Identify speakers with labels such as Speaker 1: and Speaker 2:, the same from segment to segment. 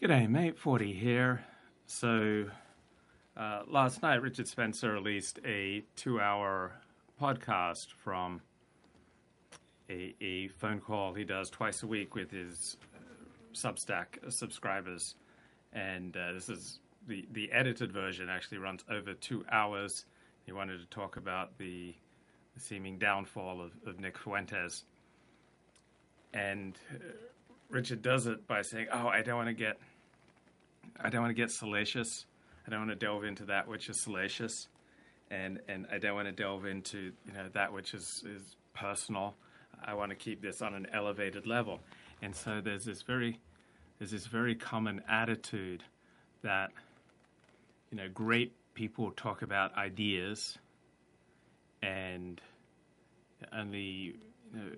Speaker 1: G'day, mate. Forty here. So, uh, last night Richard Spencer released a two-hour podcast from a, a, phone call he does twice a week with his uh, Substack subscribers, and uh, this is the the edited version. Actually, runs over two hours. He wanted to talk about the, the seeming downfall of, of Nick Fuentes, and uh, Richard does it by saying, "Oh, I don't want to get, I don't want to get salacious. I don't want to delve into that which is salacious, and and I don't want to delve into you know that which is is personal. I want to keep this on an elevated level." And so there's this very, there's this very common attitude that, you know, great people talk about ideas, and only you know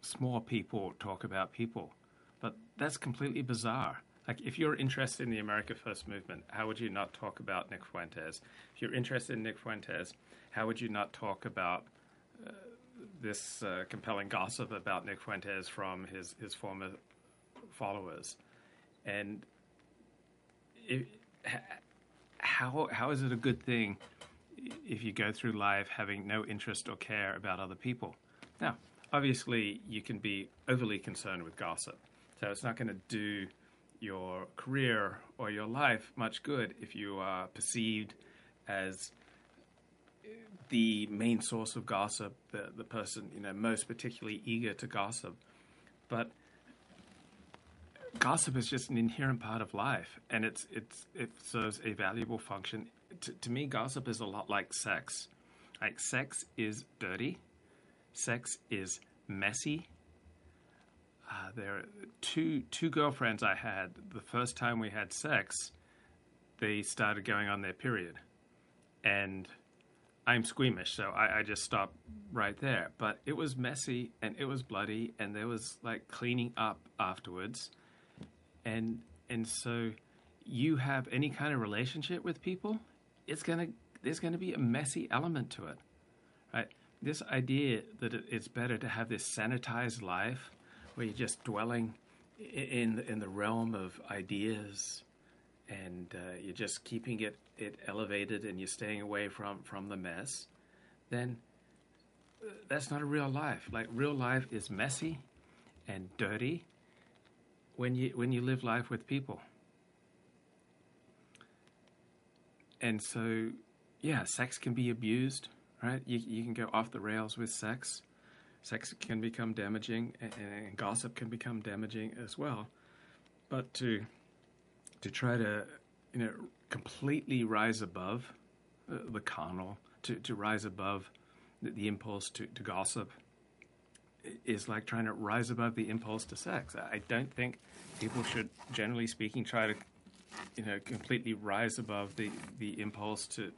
Speaker 1: small people talk about people. But that's completely bizarre. Like, if you're interested in the America First movement, how would you not talk about Nick Fuentes? If you're interested in Nick Fuentes, how would you not talk about uh, this uh, compelling gossip about Nick Fuentes from his, his former followers? And how, how is it a good thing if you go through life having no interest or care about other people? Now, obviously you can be overly concerned with gossip. So it's not going to do your career or your life much good if you are perceived as the main source of gossip, the, the person you know most particularly eager to gossip. But gossip is just an inherent part of life, and it's it's it serves a valuable function. To, to me, gossip is a lot like sex. Like sex is dirty, sex is messy. Uh, there are two two girlfriends I had. The first time we had sex, they started going on their period, and I'm squeamish, so I, I, just stopped right there. But it was messy and it was bloody, and there was like cleaning up afterwards, and and so you have any kind of relationship with people, it's gonna there's gonna be a messy element to it, right? this idea that it's better to have this sanitized life where you're just dwelling in in the realm of ideas and uh, you're just keeping it it elevated and you're staying away from from the mess then uh, that's not a real life like real life is messy and dirty when you when you live life with people and so yeah sex can be abused right? You, you can go off the rails with sex. Sex can become damaging, and, and gossip can become damaging as well. But to to try to you know completely rise above uh, the carnal, to, to rise above the, the impulse to, to gossip, is like trying to rise above the impulse to sex. I don't think people should, generally speaking, try to, you know, completely rise above the, the impulse to,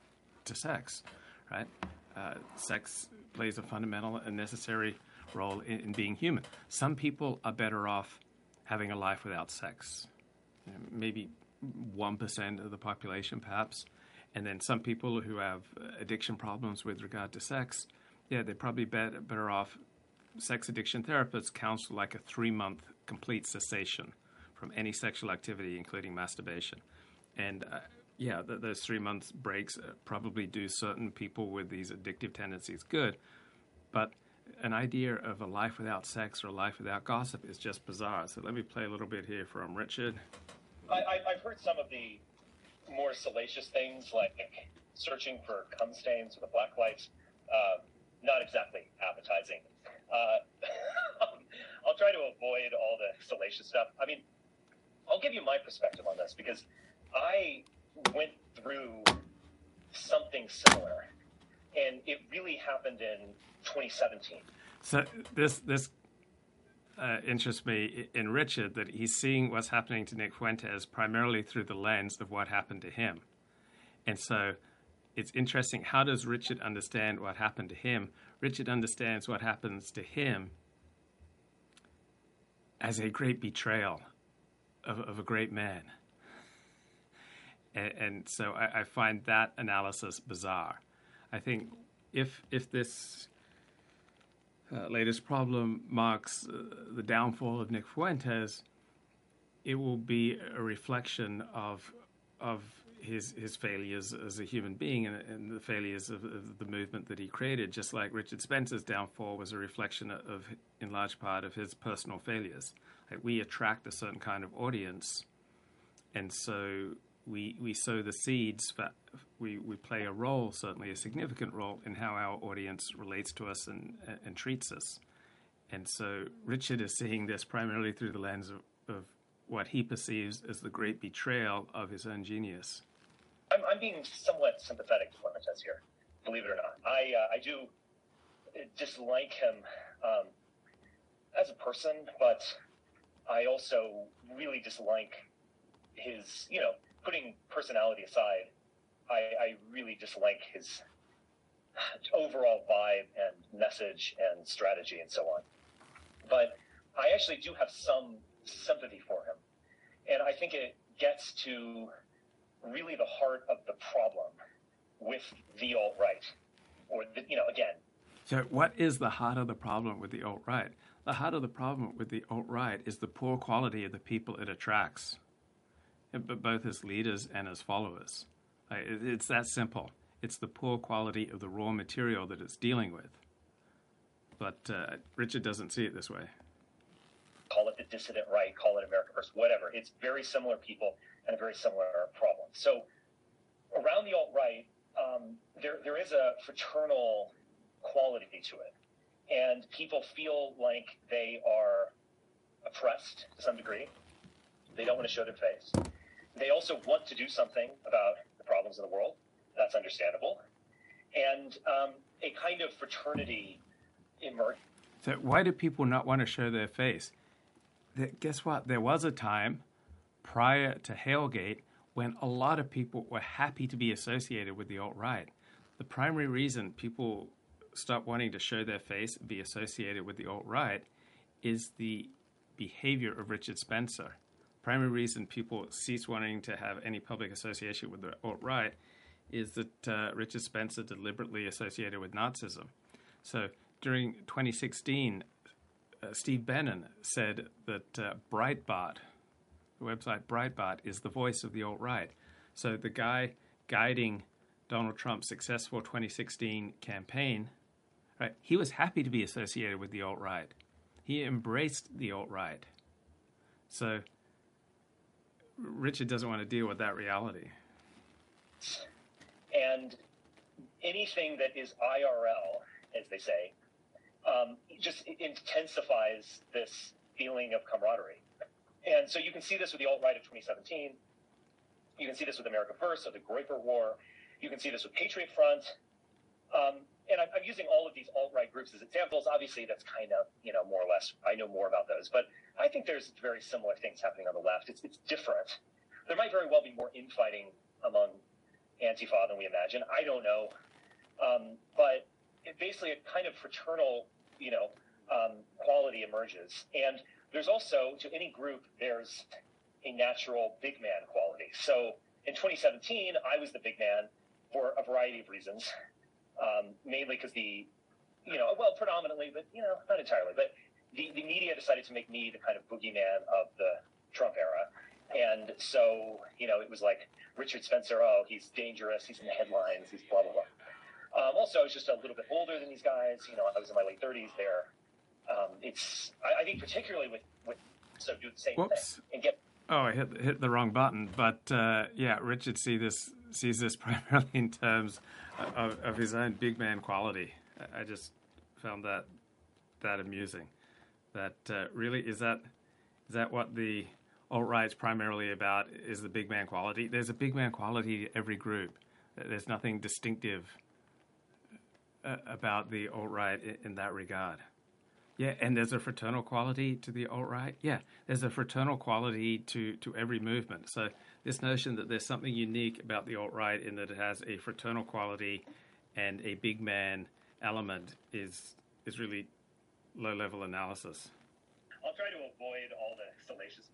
Speaker 1: to sex, right? uh, sex plays a fundamental and necessary role in, in, being human. Some people are better off having a life without sex, you know, maybe 1% of the population, perhaps. And then some people who have addiction problems with regard to sex, yeah, they're probably better, better off. Sex addiction therapists counsel like a three month complete cessation from any sexual activity, including masturbation. And uh, yeah, th- those three months breaks uh, probably do certain people with these addictive tendencies good, but an idea of a life without sex or a life without gossip is just bizarre. So let me play a little bit here from Richard.
Speaker 2: I, have heard some of the more salacious things like searching for cum stains with black light. Uh, not exactly appetizing. Uh, I'll try to avoid all the salacious stuff. I mean, I'll give you my perspective on this because I went through something similar, and it really happened in 2017.
Speaker 1: So this this uh, interests me in Richard that he's seeing what's happening to Nick Fuentes primarily through the lens of what happened to him, and so it's interesting. How does Richard understand what happened to him? Richard understands what happens to him as a great betrayal of, of a great man. And, and so I, I, find that analysis bizarre. I think if if this uh, latest problem marks uh, the downfall of Nick Fuentes, it will be a reflection of of his his failures as a human being and, and the failures of, of, the movement that he created. Just like Richard Spencer's downfall was a reflection of, in large part, of his personal failures. Like we attract a certain kind of audience, and so we we sow the seeds. but we we play a role, certainly a significant role, in how our audience relates to us and and treats us. And so Richard is seeing this primarily through the lens of, of what he perceives as the great betrayal of his own genius.
Speaker 2: I'm, I'm being somewhat sympathetic to Fuentes here, believe it or not. I uh, I do dislike him um, as a person, but I also really dislike his, you know, putting personality aside. I, I really dislike his overall vibe and message and strategy and so on. But I actually do have some sympathy for him. And I think it gets to really the heart of the problem with the alt right. Or, the, you know, again.
Speaker 1: So, what is the heart of the problem with the alt right? The heart of the problem with the alt right is the poor quality of the people it attracts, both as leaders and as followers. It's that simple. It's the poor quality of the raw material that it's dealing with. But uh, Richard doesn't see it this way.
Speaker 2: Call it the dissident right, call it America First, whatever. It's very similar people and a very similar problem. So around the alt right, um, there there is a fraternal quality to it, and people feel like they are oppressed to some degree. They don't want to show their face. They also want to do something about the problems in the world. That's understandable, and um, a kind of fraternity emerges.
Speaker 1: So why do people not want to show their face? That, Guess what? There was a time prior to Hailgate when a lot of people were happy to be associated with the alt right. The primary reason people stop wanting to show their face be associated with the alt right is the behavior of Richard Spencer. Primary reason people cease wanting to have any public association with the alt right is that uh, Richard Spencer deliberately associated with Nazism. So during 2016, uh, Steve Bannon said that uh, Breitbart, the website Breitbart is the voice of the alt right. So the guy guiding Donald Trump's successful 2016 campaign, right? He was happy to be associated with the alt right. He embraced the alt right. So Richard doesn't want to deal with that reality.
Speaker 2: And anything that is IRL, as they say, um, just intensifies this feeling of camaraderie. And so you can see this with the alt right of 2017. You can see this with America First, or the Groyper War. You can see this with Patriot Front. Um, and I'm, I'm, using all of these alt right groups as examples. Obviously, that's kind of, you know, more or less, I know more about those. But I think there's very similar things happening on the left. It's, it's different. There might very well be more infighting among Antifa than we imagine. I don't know. Um, but it basically a kind of fraternal, you know, um, quality emerges. And there's also, to any group, there's a natural big man quality. So in 2017, I was the big man for a variety of reasons, um, mainly because the, you know, well, predominantly, but, you know, not entirely, but the, the media decided to make me the kind of boogeyman of the Trump era. And so, you know, it was like Richard Spencer, oh, he's dangerous, he's in the headlines, he's blah, blah, blah. Um, also, I was just a little bit older than these guys. You know, I was in my late 30s there um, it's I, I, think particularly with with so do the same Whoops. thing and get.
Speaker 1: Oh, I hit hit the wrong button, but uh, yeah, Richard see this sees this primarily in terms of, of his own big man quality. I just found that that amusing. That uh, really is that is that what the alt right's primarily about is the big man quality. There's a big man quality to every group. There's nothing distinctive uh, about the alt right in, in that regard. Yeah, and there's a fraternal quality to the alt right. Yeah, there's a fraternal quality to, to every movement. So this notion that there's something unique about the alt right in that it has a fraternal quality and a big man element is is really low level analysis.
Speaker 2: I'll try to avoid all the salacious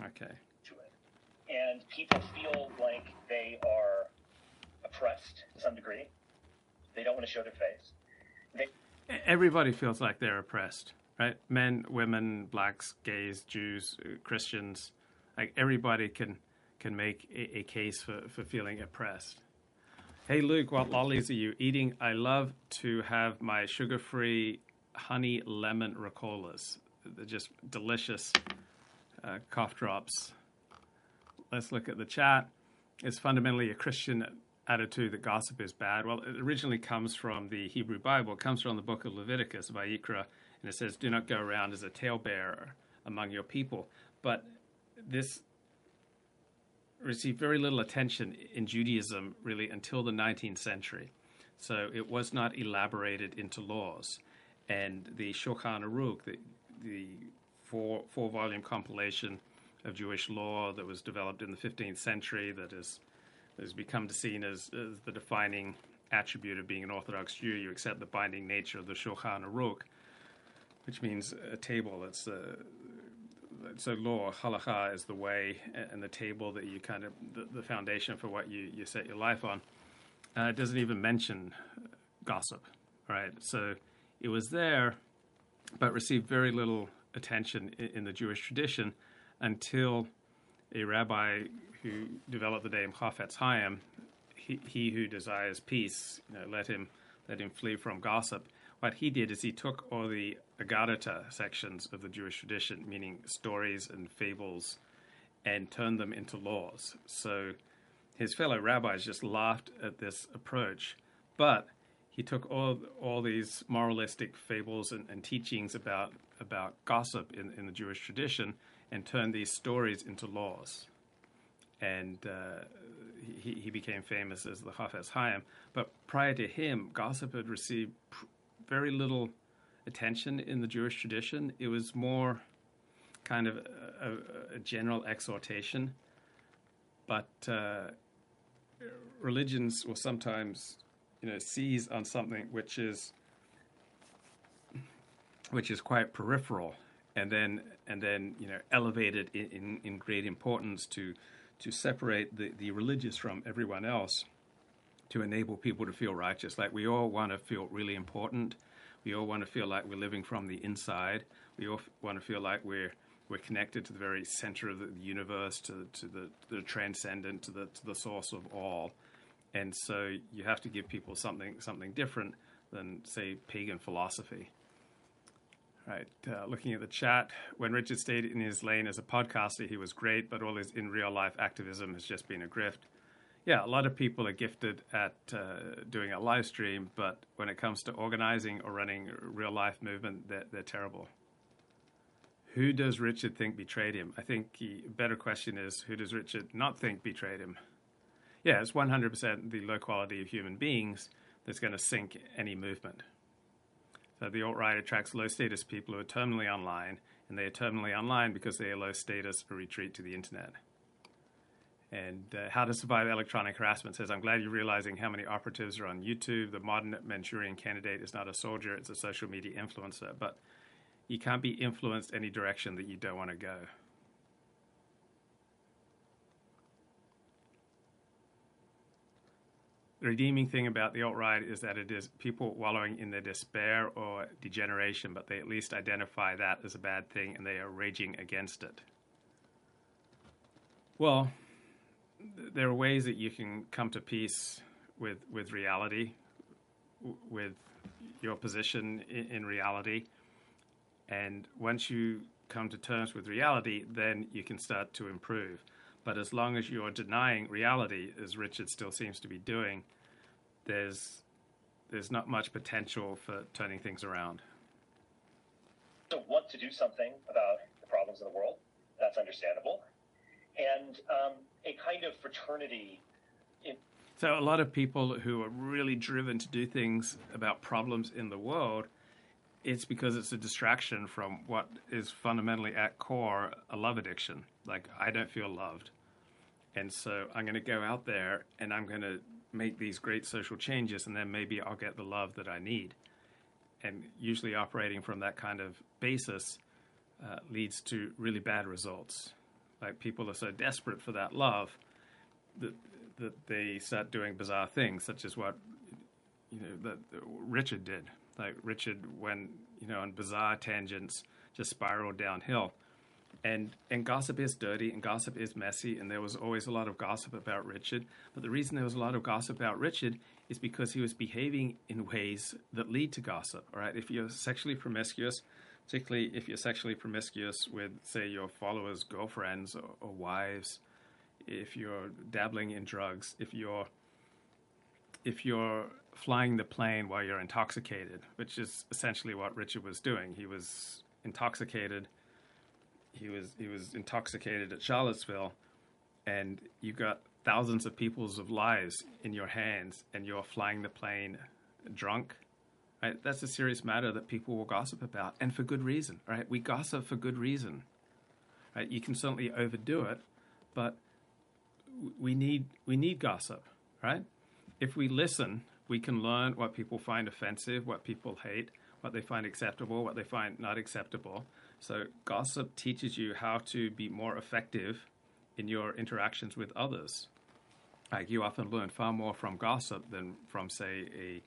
Speaker 1: okay.
Speaker 2: to it. And people feel like they are oppressed to some degree. They don't want to show their face. They
Speaker 1: everybody feels like they're oppressed, right? Men, women, blacks, gays, Jews, Christians, Like everybody can can make a, a case for, for feeling oppressed. Hey Luke, what lollies are you eating? I love to have my sugar-free honey lemon Ricolas. They're just delicious uh, cough drops. Let's look at the chat. It's fundamentally a Christian attitude that gossip is bad. Well, it originally comes from the Hebrew Bible. It comes from the book of Leviticus, Vayikra, and it says, "Do not go around as a talebearer among your people." But this received very little attention in Judaism really until the 19th century. So it was not elaborated into laws. And the Shulchan Aruch, the, the four, four volume compilation of Jewish law that was developed in the 15th century, that is, has become seen as, as the defining attribute of being an Orthodox Jew. You accept the binding nature of the Shulchan Aruch, which means a table that's uh, so law halacha is the way and the table that you kind of the, the foundation for what you, you set your life on. Uh, it doesn't even mention gossip, right? So it was there, but received very little attention in, in the Jewish tradition until a rabbi who developed the name Chafetz Chaim, he, he who desires peace, you know, let him let him flee from gossip what he did is he took all the Agadata sections of the Jewish tradition, meaning stories and fables, and turned them into laws. So his fellow rabbis just laughed at this approach, but he took all all these moralistic fables and, and teachings about about gossip in, in the Jewish tradition and turned these stories into laws. And uh, he, he became famous as the Chafetz Chaim. But prior to him, gossip had received pr- very little attention in the Jewish tradition. It was more kind of a, a general exhortation, but uh, religions will sometimes, you know, seize on something which is which is quite peripheral, and then and then you know elevate it in, in, in great importance to to separate the, the religious from everyone else to enable people to feel righteous. Like we all want to feel really important. We all want to feel like we're living from the inside. We all want to feel like we're we're connected to the very center of the universe, to to the, the transcendent, to the to the source of all. And so you have to give people something something different than say pagan philosophy. Right, uh, looking at the chat, when Richard stayed in his lane as a podcaster, he was great, but all his in real life activism has just been a grift yeah, a lot of people are gifted at uh, doing a live stream, but when it comes to organizing or running real life movement, they're, they're terrible. Who does Richard think betrayed him? I think the better question is who does Richard not think betrayed him? Yeah, it's 100% the low quality of human beings that's going to sink any movement. So the alt right attracts low status people who are terminally online, and they are terminally online because they are low status or retreat to the internet. And uh, How to Survive Electronic Harassment says, I'm glad you're realizing how many operatives are on YouTube. The modern Manchurian candidate is not a soldier, it's a social media influencer. But you can't be influenced any direction that you don't want to go. The redeeming thing about the alt right is that it is people wallowing in their despair or degeneration, but they at least identify that as a bad thing and they are raging against it. Well, there are ways that you can come to peace with with reality, with your position in, in reality, and once you come to terms with reality, then you can start to improve. But as long as you're denying reality, as Richard still seems to be doing, there's there's not much potential for turning things around.
Speaker 2: So want to do something about the problems of the world. That's understandable and um, a kind of fraternity.
Speaker 1: So, a lot of people who are really driven to do things about problems in the world, it's because it's a distraction from what is fundamentally at core a love addiction. Like, I don't feel loved. And so I'm going to go out there and I'm going to make these great social changes, and then maybe I'll get the love that I need. And usually, operating from that kind of basis uh, leads to really bad results. Like people are so desperate for that love that that they start doing bizarre things, such as what you know that, Richard did. Like Richard, when you know on bizarre tangents, just spiraled downhill. and and gossip is dirty and gossip is messy and there was always a lot of gossip about Richard but the reason there was a lot of gossip about Richard is because he was behaving in ways that lead to gossip all right if you're sexually promiscuous particularly if you're sexually promiscuous with say your followers girlfriends or, or wives if you're dabbling in drugs if you're if you're flying the plane while you're intoxicated which is essentially what Richard was doing he was intoxicated he was he was intoxicated at Charlottesville, and you got thousands of people's of lives in your hands, and you're flying the plane drunk. Right? That's a serious matter that people will gossip about, and for good reason. Right? We gossip for good reason. Right? You can certainly overdo it, but we need we need gossip. Right? If we listen, we can learn what people find offensive, what people hate, what they find acceptable, what they find not acceptable so, gossip teaches you how to be more effective in your interactions with others. Like you often learn far more from gossip than from, say, a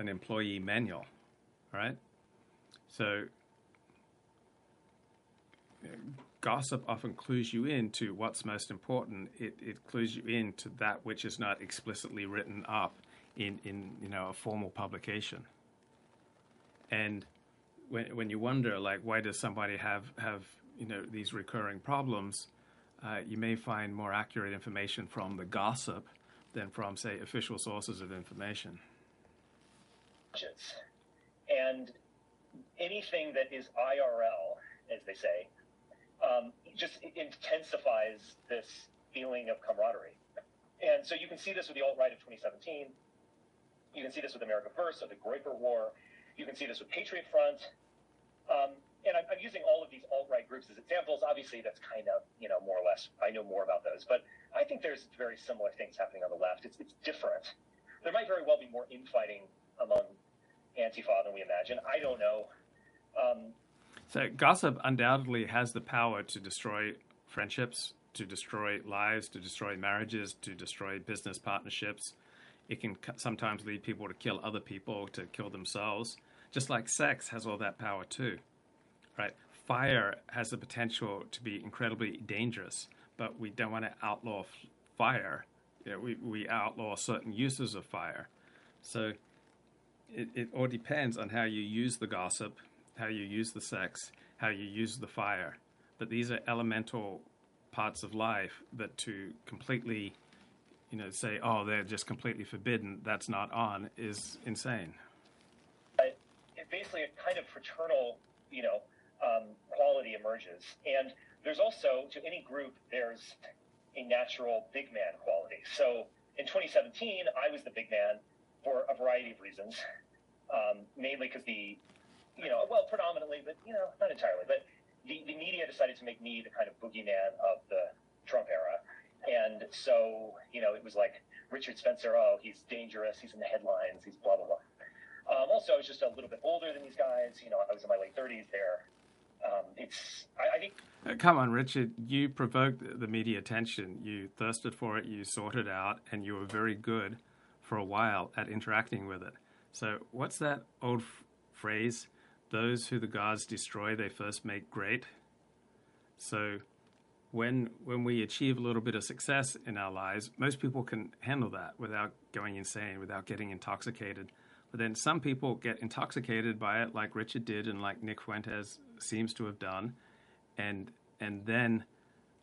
Speaker 1: an employee manual, right? So, gossip often clues you in to what's most important. It, it clues you in to that which is not explicitly written up in, in you know a formal publication. And when when you wonder like why does somebody have have you know these recurring problems, uh, you may find more accurate information from the gossip than from say official sources of information.
Speaker 2: And anything that is IRL, as they say, um, just intensifies this feeling of camaraderie. And so you can see this with the alt right of 2017. You can see this with America First, or the Groyper War. You can see this with Patriot Front. Um, and I'm, I'm, using all of these alt-right groups as examples. Obviously, that's kind of, you know, more or less, I know more about those. But I think there's very similar things happening on the left. It's, it's different. There might very well be more infighting among Antifa than we imagine. I don't know. Um,
Speaker 1: so gossip undoubtedly has the power to destroy friendships, to destroy lives, to destroy marriages, to destroy business partnerships. It can sometimes lead people to kill other people, to kill themselves. Just like sex has all that power too, right? Fire has the potential to be incredibly dangerous, but we don't want to outlaw fire. You know, we, we outlaw certain uses of fire. So it, it all depends on how you use the gossip, how you use the sex, how you use the fire. But these are elemental parts of life that to completely, you know, say, oh, they're just completely forbidden, that's not on, is insane
Speaker 2: basically a kind of fraternal, you know, um, quality emerges. And there's also, to any group, there's a natural big man quality. So in 2017, I was the big man for a variety of reasons, um, mainly because the, you know, well, predominantly, but, you know, not entirely, but the, the media decided to make me the kind of boogeyman of the Trump era. And so, you know, it was like Richard Spencer, oh, he's dangerous, he's in the headlines, he's blah, blah, blah. Um, also, I was just a little bit older than these guys. You know, I was in my late 30s there. Um, it's, I, I think.
Speaker 1: Uh, come on, Richard. You provoked the media attention. You thirsted for it. You sought it out, and you were very good for a while at interacting with it. So, what's that old f- phrase? Those who the gods destroy, they first make great. So, when when we achieve a little bit of success in our lives, most people can handle that without going insane, without getting intoxicated. But then some people get intoxicated by it, like Richard did, and like Nick Fuentes seems to have done, and and then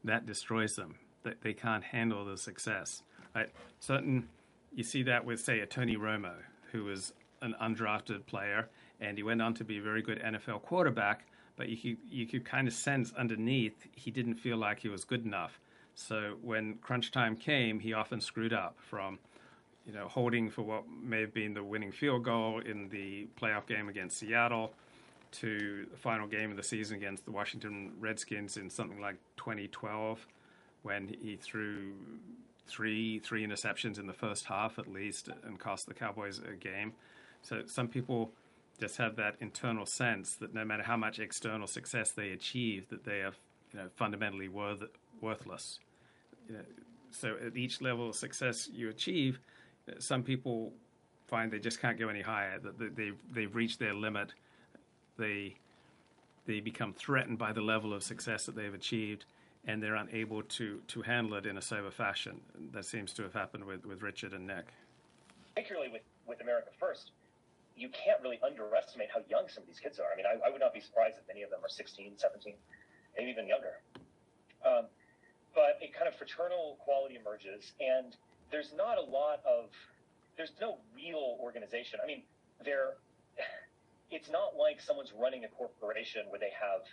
Speaker 1: that destroys them. That they can't handle the success. Right? Certain you see that with say a Tony Romo, who was an undrafted player, and he went on to be a very good NFL quarterback. But you could, you could kind of sense underneath he didn't feel like he was good enough. So when crunch time came, he often screwed up from you know, holding for what may have been the winning field goal in the playoff game against Seattle to the final game of the season against the Washington Redskins in something like 2012 when he threw three three interceptions in the first half at least and cost the Cowboys a game. So some people just have that internal sense that no matter how much external success they achieve, that they are you know, fundamentally worth, worthless. You know, so at each level of success you achieve, some people find they just can't go any higher. That they they've reached their limit. They they become threatened by the level of success that they've achieved, and they're unable to, to handle it in a sober fashion. That seems to have happened with, with Richard and Nick.
Speaker 2: Particularly with, with America First, you can't really underestimate how young some of these kids are. I mean, I, I would not be surprised if many of them are 16, 17, maybe even younger. Um, but a kind of fraternal quality emerges, and there's not a lot of, there's no real organization. I mean, there, it's not like someone's running a corporation where they have,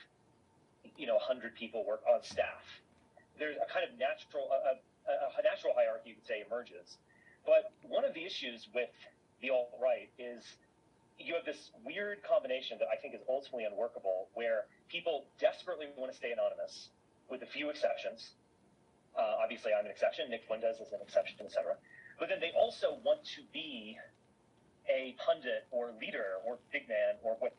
Speaker 2: you know, 100 people work on staff. There's a kind of natural, a, a, a natural hierarchy, you could say, emerges. But one of the issues with the alt right is you have this weird combination that I think is ultimately unworkable, where people desperately want to stay anonymous, with a few exceptions. Uh, obviously, I'm an exception. Nick Fuentes is an exception, etc. But then they also want to be a pundit or leader or big man or what.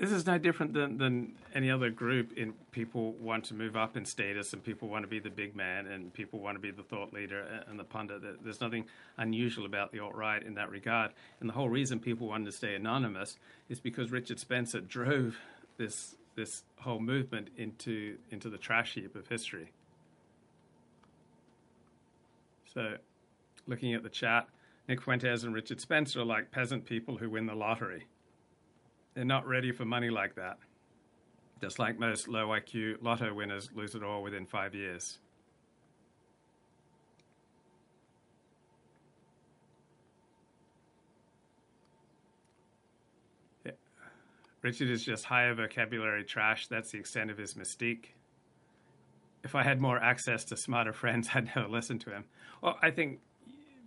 Speaker 1: This is no different than, than any other group. In people want to move up in status, and people want to be the big man, and people want to be the thought leader and the pundit. There's nothing unusual about the alt right in that regard. And the whole reason people wanted to stay anonymous is because Richard Spencer drove this this whole movement into into the trash heap of history. So, looking at the chat, Nick Fuentes and Richard Spencer are like peasant people who win the lottery. They're not ready for money like that. Just like most low IQ lotto winners lose it all within five years. Yeah. Richard is just higher vocabulary trash. That's the extent of his mystique. If I had more access to smarter friends, I'd never listen to him. Well, I think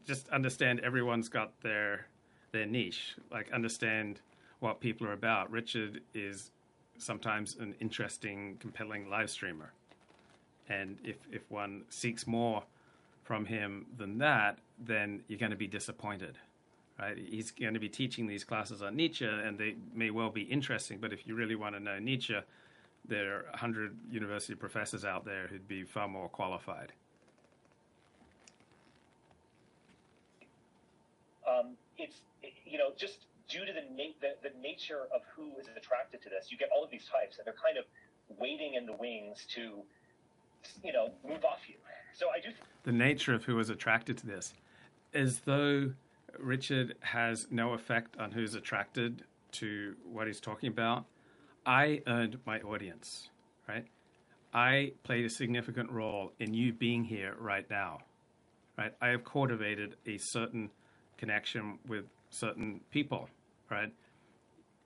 Speaker 1: just understand everyone's got their their niche. Like understand what people are about. Richard is sometimes an interesting, compelling live streamer, and if if one seeks more from him than that, then you're going to be disappointed. Right? He's going to be teaching these classes on Nietzsche, and they may well be interesting. But if you really want to know Nietzsche, there are 100 university professors out there who'd be far more qualified.
Speaker 2: um, it's you know just due to the, na- the, the nature of who is attracted to this, you get all of these types, and they're kind of waiting in the wings to you know move off you. So I do. Th-
Speaker 1: the nature of who is attracted to this, as though Richard has no effect on who's attracted to what he's talking about. I earned my audience, right? I played a significant role in you being here right now, right? I have cultivated a certain connection with certain people, right?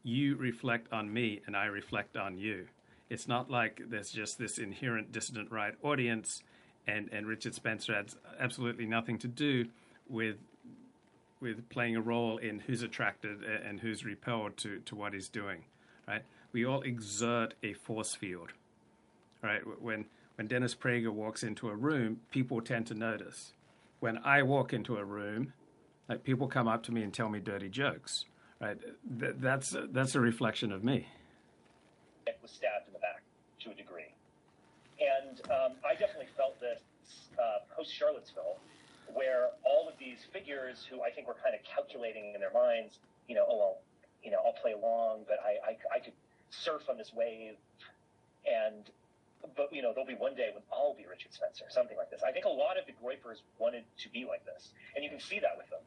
Speaker 1: You reflect on me and I reflect on you. It's not like there's just this inherent dissident right audience and, and Richard Spencer has absolutely nothing to do with with playing a role in who's attracted and who's repelled to, to what he's doing, right? We all exert a force field, right? When when Dennis Prager walks into a room, people tend to notice. When I walk into a room, like people come up to me and tell me dirty jokes, right? Th- that's that's a reflection of me.
Speaker 2: It was stabbed in the back to a degree, and um, I definitely felt this uh, post Charlottesville, where all of these figures who I think were kind of calculating in their minds, you know, oh well, you know, I'll play along, but I I, I could surf on this wave, and but you know, there'll be one day when I'll be Richard Spencer, something like this. I think a lot of the Groypers wanted to be like this, and you can see that with them.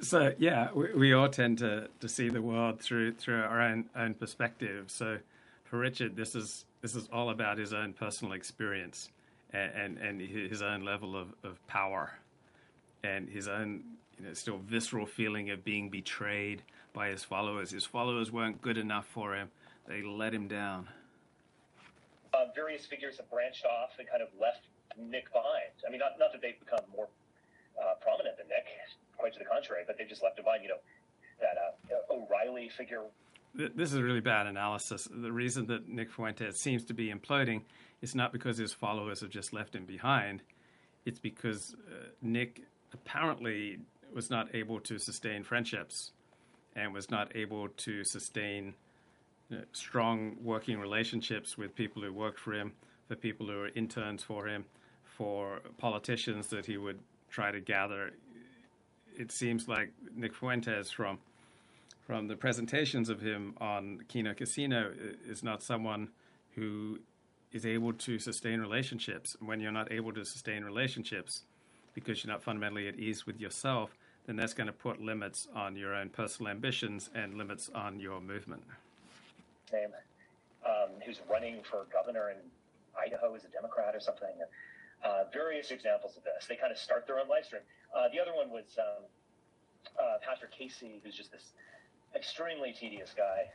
Speaker 1: So yeah, we, we all tend to, to see the world through through our own own perspective. So for Richard, this is this is all about his own personal experience and and, and his own level of, of power, and his own you know still visceral feeling of being betrayed by his followers. His followers weren't good enough for him; they let him down.
Speaker 2: Uh, various figures have branched off and kind of left Nick behind. I mean, not not that they've become more uh, prominent than Nick quite to the contrary, but they just left behind, you know, that uh, O'Reilly figure.
Speaker 1: This is really bad analysis. The reason that Nick Fuentes seems to be imploding is not because his followers have just left him behind. It's because uh, Nick apparently was not able to sustain friendships and was not able to sustain you know, strong working relationships with people who worked for him, for people who were interns for him, for politicians that he would try to gather it seems like Nick Fuentes, from from the presentations of him on Kino Casino is not someone who is able to sustain relationships. When you're not able to sustain relationships because you're not fundamentally at ease with yourself, then that's going to put limits on your own personal ambitions and limits on your movement.
Speaker 2: Name, um, who's running for governor in Idaho as a Democrat or something. Uh, various examples of this. They kind of start their own live stream. Uh, the other one was um, uh, Patrick Casey, who's just this extremely tedious guy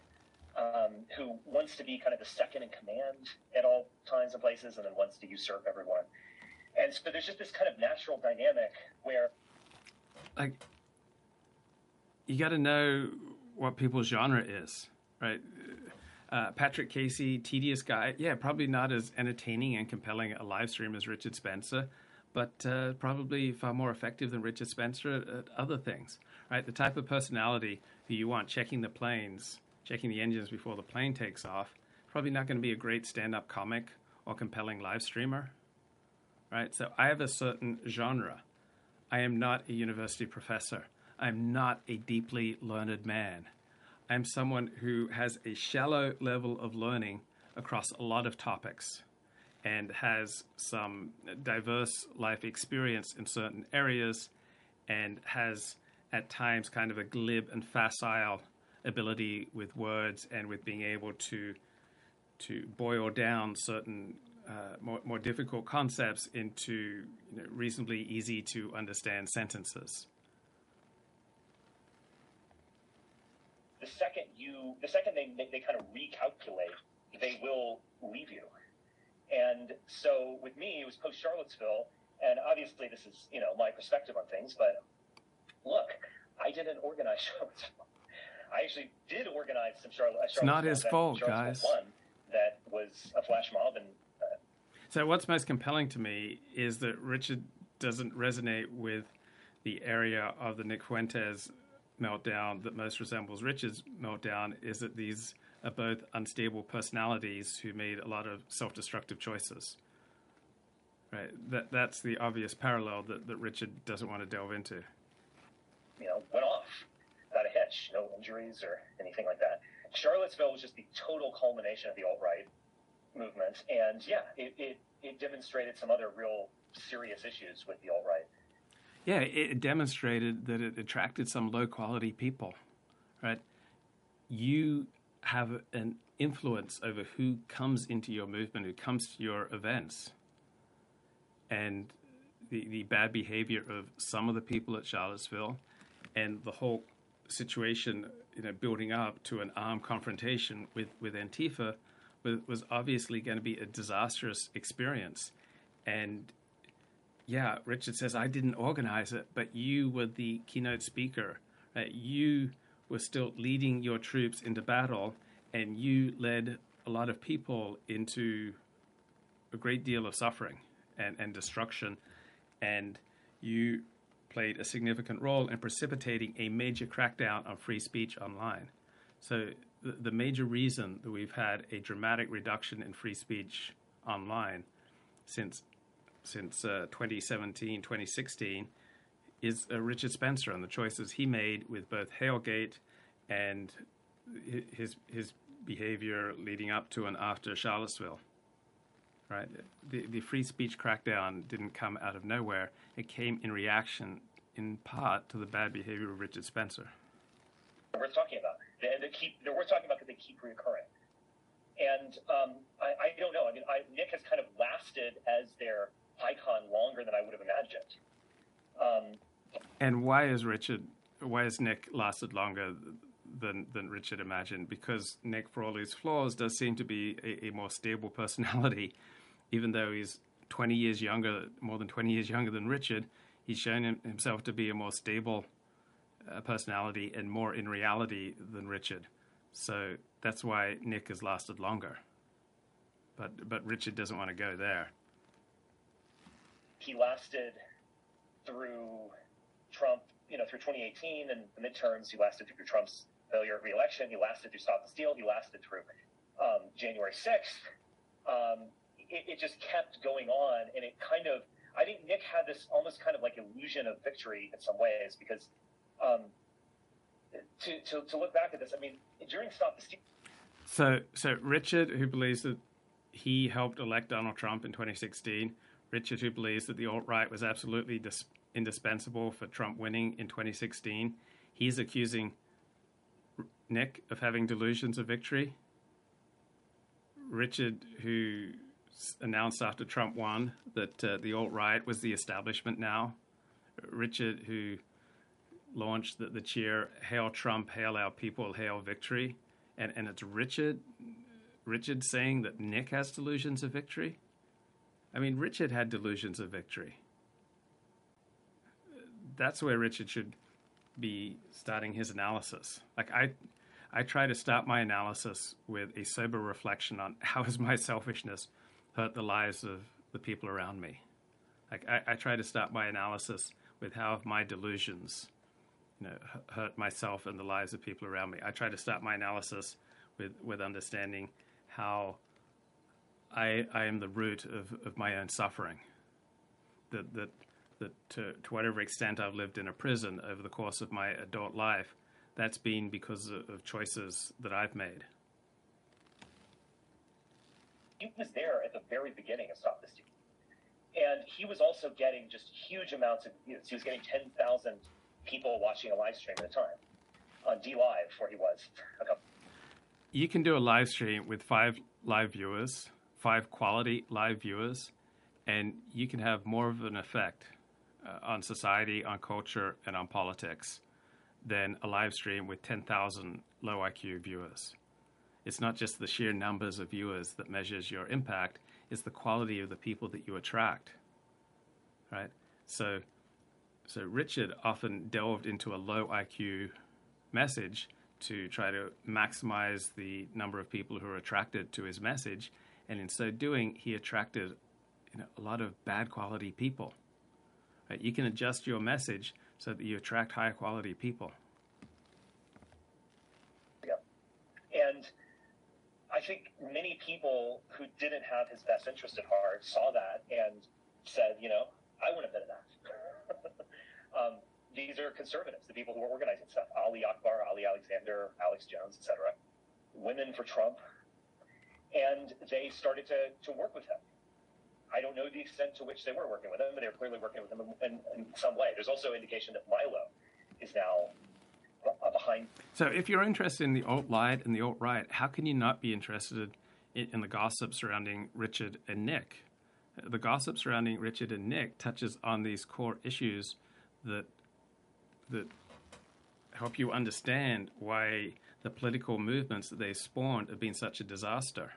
Speaker 2: um, who wants to be kind of the second in command at all times and places and then wants to usurp everyone. And so there's just this kind of natural dynamic where.
Speaker 1: Like, you got to know what people's genre is, right? Uh, Patrick Casey, tedious guy. Yeah, probably not as entertaining and compelling a live stream as Richard Spencer, but uh, probably far more effective than Richard Spencer at, at, other things, right? The type of personality who you want checking the planes, checking the engines before the plane takes off, probably not going to be a great stand up comic or compelling live streamer, right? So I have a certain genre. I am not a university professor. I'm not a deeply learned man. I'm someone who has a shallow level of learning across a lot of topics and has some diverse life experience in certain areas and has at times kind of a glib and facile ability with words and with being able to to boil down certain uh, more, more difficult concepts into you know, reasonably easy to understand sentences.
Speaker 2: The second you, the second they they kind of recalculate, they will leave you. And so with me, it was post Charlottesville, and obviously this is you know my perspective on things, but look, I didn't organize Charlottesville. I actually did organize some Charlotte.
Speaker 1: It's not his fault, guys.
Speaker 2: One that was a flash mob, and uh,
Speaker 1: so what's most compelling to me is that Richard doesn't resonate with the area of the Nick Fuentes meltdown that most resembles Richard's meltdown. Is that these are both unstable personalities who made a lot of self-destructive choices. Right. That that's the obvious parallel that, that Richard doesn't want to delve into.
Speaker 2: You know, went off without a hitch, no injuries or anything like that. Charlottesville was just the total culmination of the alt right movement, and yeah, it, it, it demonstrated some other real serious issues with the alt right.
Speaker 1: Yeah, it demonstrated that it attracted some low quality people, right? You have an influence over who comes into your movement, who comes to your events. And the, the bad behavior of some of the people at Charlottesville and the whole situation, you know, building up to an armed confrontation with, with Antifa was, was obviously going to be a disastrous experience. And yeah, Richard says, I didn't organize it, but you were the keynote speaker. Right? You were still leading your troops into battle, and you led a lot of people into a great deal of suffering and, and destruction. And you played a significant role in precipitating a major crackdown on free speech online. So, the, the major reason that we've had a dramatic reduction in free speech online since since uh, 2017, 2016 is uh, Richard Spencer and the choices he made with both Hailgate and his his behavior leading up to and after Charlottesville. Right, the the free speech crackdown didn't come out of nowhere. It came in reaction, in part, to the bad behavior of Richard Spencer.
Speaker 2: We're talking about they, keep they're worth talking about because they keep reoccurring. And um, I, I, don't know. I mean, I, Nick has kind of lasted as their icon longer than I would have imagined. Um,
Speaker 1: and why is Richard? Why has Nick lasted longer than than Richard imagined? Because Nick, for all his flaws, does seem to be a, a more stable personality, even though he's twenty years younger, more than twenty years younger than Richard. He's shown him, himself to be a more stable uh, personality and more in reality than Richard. So that's why Nick has lasted longer. But but Richard doesn't want to go there
Speaker 2: he lasted through Trump, you know, through 2018 and the midterms. He lasted through Trump's failure of reelection. He lasted through Stop the Steal. He lasted through um, January 6th. Um, it, it, just kept going on, and it kind of. I think Nick had this almost kind of like illusion of victory in some ways because um, to, to, to look back at this, I mean, during Stop the Steal.
Speaker 1: So, so Richard, who believes that he helped elect Donald Trump in 2016, Richard, who believes that the alt right was absolutely dis- indispensable for Trump winning in 2016, he's accusing Nick of having delusions of victory. Richard, who announced after Trump won that uh, the alt right was the establishment now. Richard, who launched the, the cheer "Hail Trump, Hail Our People, Hail Victory," and and it's Richard, Richard saying that Nick has delusions of victory. I mean, Richard had delusions of victory. That's where Richard should be starting his analysis. Like I, I try to start my analysis with a sober reflection on how has my selfishness hurt the lives of the people around me. Like I, I try to start my analysis with how have my delusions, you know, hurt myself and the lives of people around me. I try to start my analysis with with understanding how I I am the root of, of my own suffering. That that that to, to whatever extent I've lived in a prison over the course of my adult life, that's been because of, of choices that I've made.
Speaker 2: He was there at the very beginning of Stop This Steal. And he was also getting just huge amounts of views. He was getting 10,000 people watching a live stream at a time on DLive, where he was.
Speaker 1: You can do a live stream with five live viewers, five quality live viewers, and you can have more of an effect uh, on society, on culture, and on politics than a live stream with 10,000 low IQ viewers. It's not just the sheer numbers of viewers that measures your impact, it's the quality of the people that you attract. Right? So so Richard often delved into a low IQ message to try to maximize the number of people who are attracted to his message, and in so doing, he attracted you know, a lot of bad quality people. Right? You can adjust your message so that you attract higher quality people.
Speaker 2: Yeah. And I think many people who didn't have his best interest at heart saw that and said, you know, I want would have been that. um, these are conservatives, the people who are organizing stuff. Ali Akbar, Ali Alexander, Alex Jones, etc. Women for Trump. And they started to, to work with him. I don't know the extent to which they were working with him, but they were clearly working with him in, in some way. There's also indication that Milo is now behind.
Speaker 1: So, if you're interested in the alt right and the alt right, how can you not be interested in, in, the gossip surrounding Richard and Nick? The gossip surrounding Richard and Nick touches on these core issues that that help you understand why the political movements that they spawned have been such a disaster.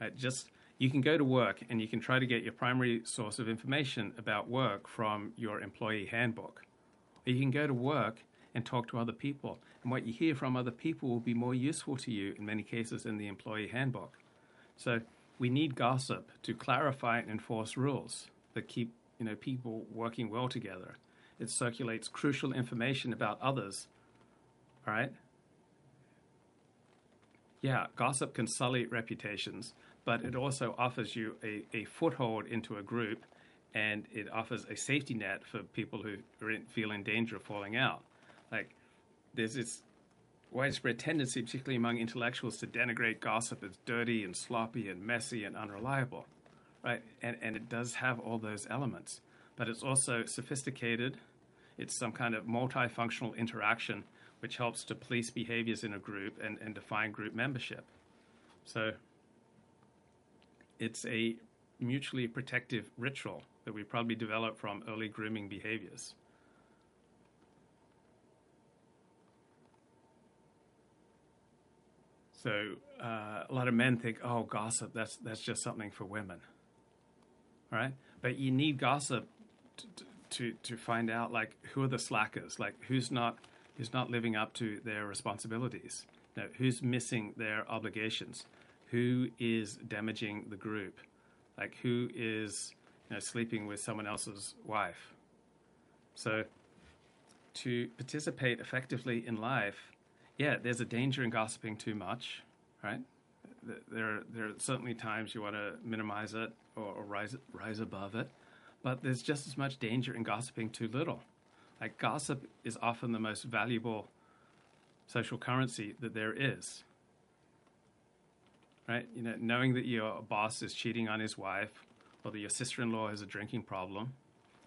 Speaker 1: Right? Just you can go to work and you can try to get your primary source of information about work from your employee handbook. Or you can go to work and talk to other people. And what you hear from other people will be more useful to you in many cases in the employee handbook. So we need gossip to clarify and enforce rules that keep you know, people working well together. It circulates crucial information about others. All right? Yeah, gossip can sully reputations, but it also offers you a, a foothold into a group and it offers a safety net for people who in, feel in danger of falling out. Like, there's this widespread tendency, particularly among intellectuals, to denigrate gossip as dirty and sloppy and messy and unreliable, right? And, and it does have all those elements, but it's also sophisticated. It's some kind of multifunctional interaction which helps to police behaviors in a group and, and define group membership. So it's a mutually protective ritual that we probably developed from early grooming behaviors. So uh, a lot of men think, "Oh, gossip that's that's just something for women." All right, but you need gossip to, to to find out like who are the slackers, like who's not who's not living up to their responsibilities, know, who's missing their obligations, who is damaging the group, like who is you know, sleeping with someone else's wife. So, to participate effectively in life, yeah, there's a danger in gossiping too much, right? There, there are certainly times you want to minimize it or, or rise, rise above it, but there's just as much danger in gossiping too little. Like gossip is often the most valuable social currency that there is. Right? You know, knowing that your boss is cheating on his wife, or that your sister-in-law has a drinking problem,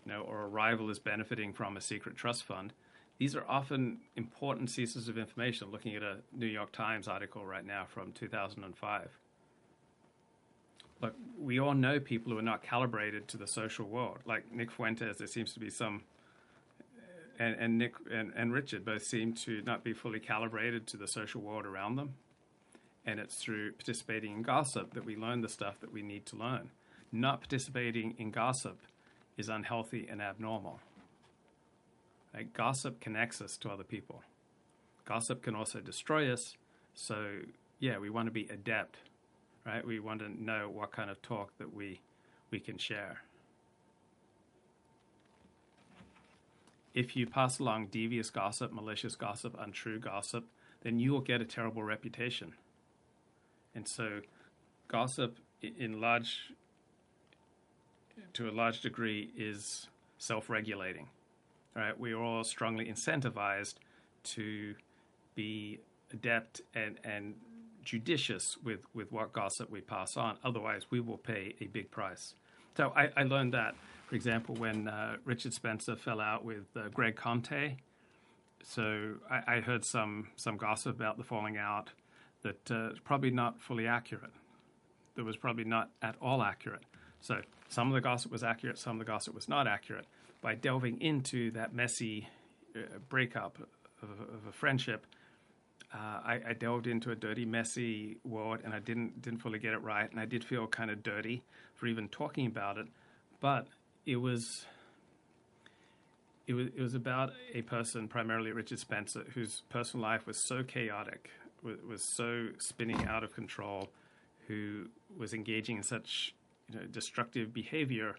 Speaker 1: you know, or a rival is benefiting from a secret trust fund. These are often important pieces of information. Looking at a New York Times article right now from 2005. Look, we all know people who are not calibrated to the social world. Like Nick Fuentes, there seems to be some and, and Nick and, and Richard both seem to not be fully calibrated to the social world around them. And it's through participating in gossip that we learn the stuff that we need to learn. Not participating in gossip is unhealthy and abnormal. Right? Gossip connects us to other people. Gossip can also destroy us. So, yeah, we want to be adept, right? We want to know what kind of talk that we, we can share. if you pass along devious gossip, malicious gossip, untrue gossip, then you will get a terrible reputation. And so, gossip, in large, to a large degree, is self-regulating. Right? We are all strongly incentivized to be adept and and judicious with with what gossip we pass on. Otherwise, we will pay a big price. So I, I learned that for example, when uh, Richard Spencer fell out with uh, Greg Conte. So I, I, heard some some gossip about the falling out that uh, probably not fully accurate. That was probably not at all accurate. So some of the gossip was accurate, some of the gossip was not accurate. By delving into that messy uh, breakup of, of, a friendship, uh, I, I, delved into a dirty, messy world, and I didn't didn't fully get it right, and I did feel kind of dirty for even talking about it. But it was it was it was about a person, primarily Richard Spencer, whose personal life was so chaotic, was, so spinning out of control, who was engaging in such you know, destructive behavior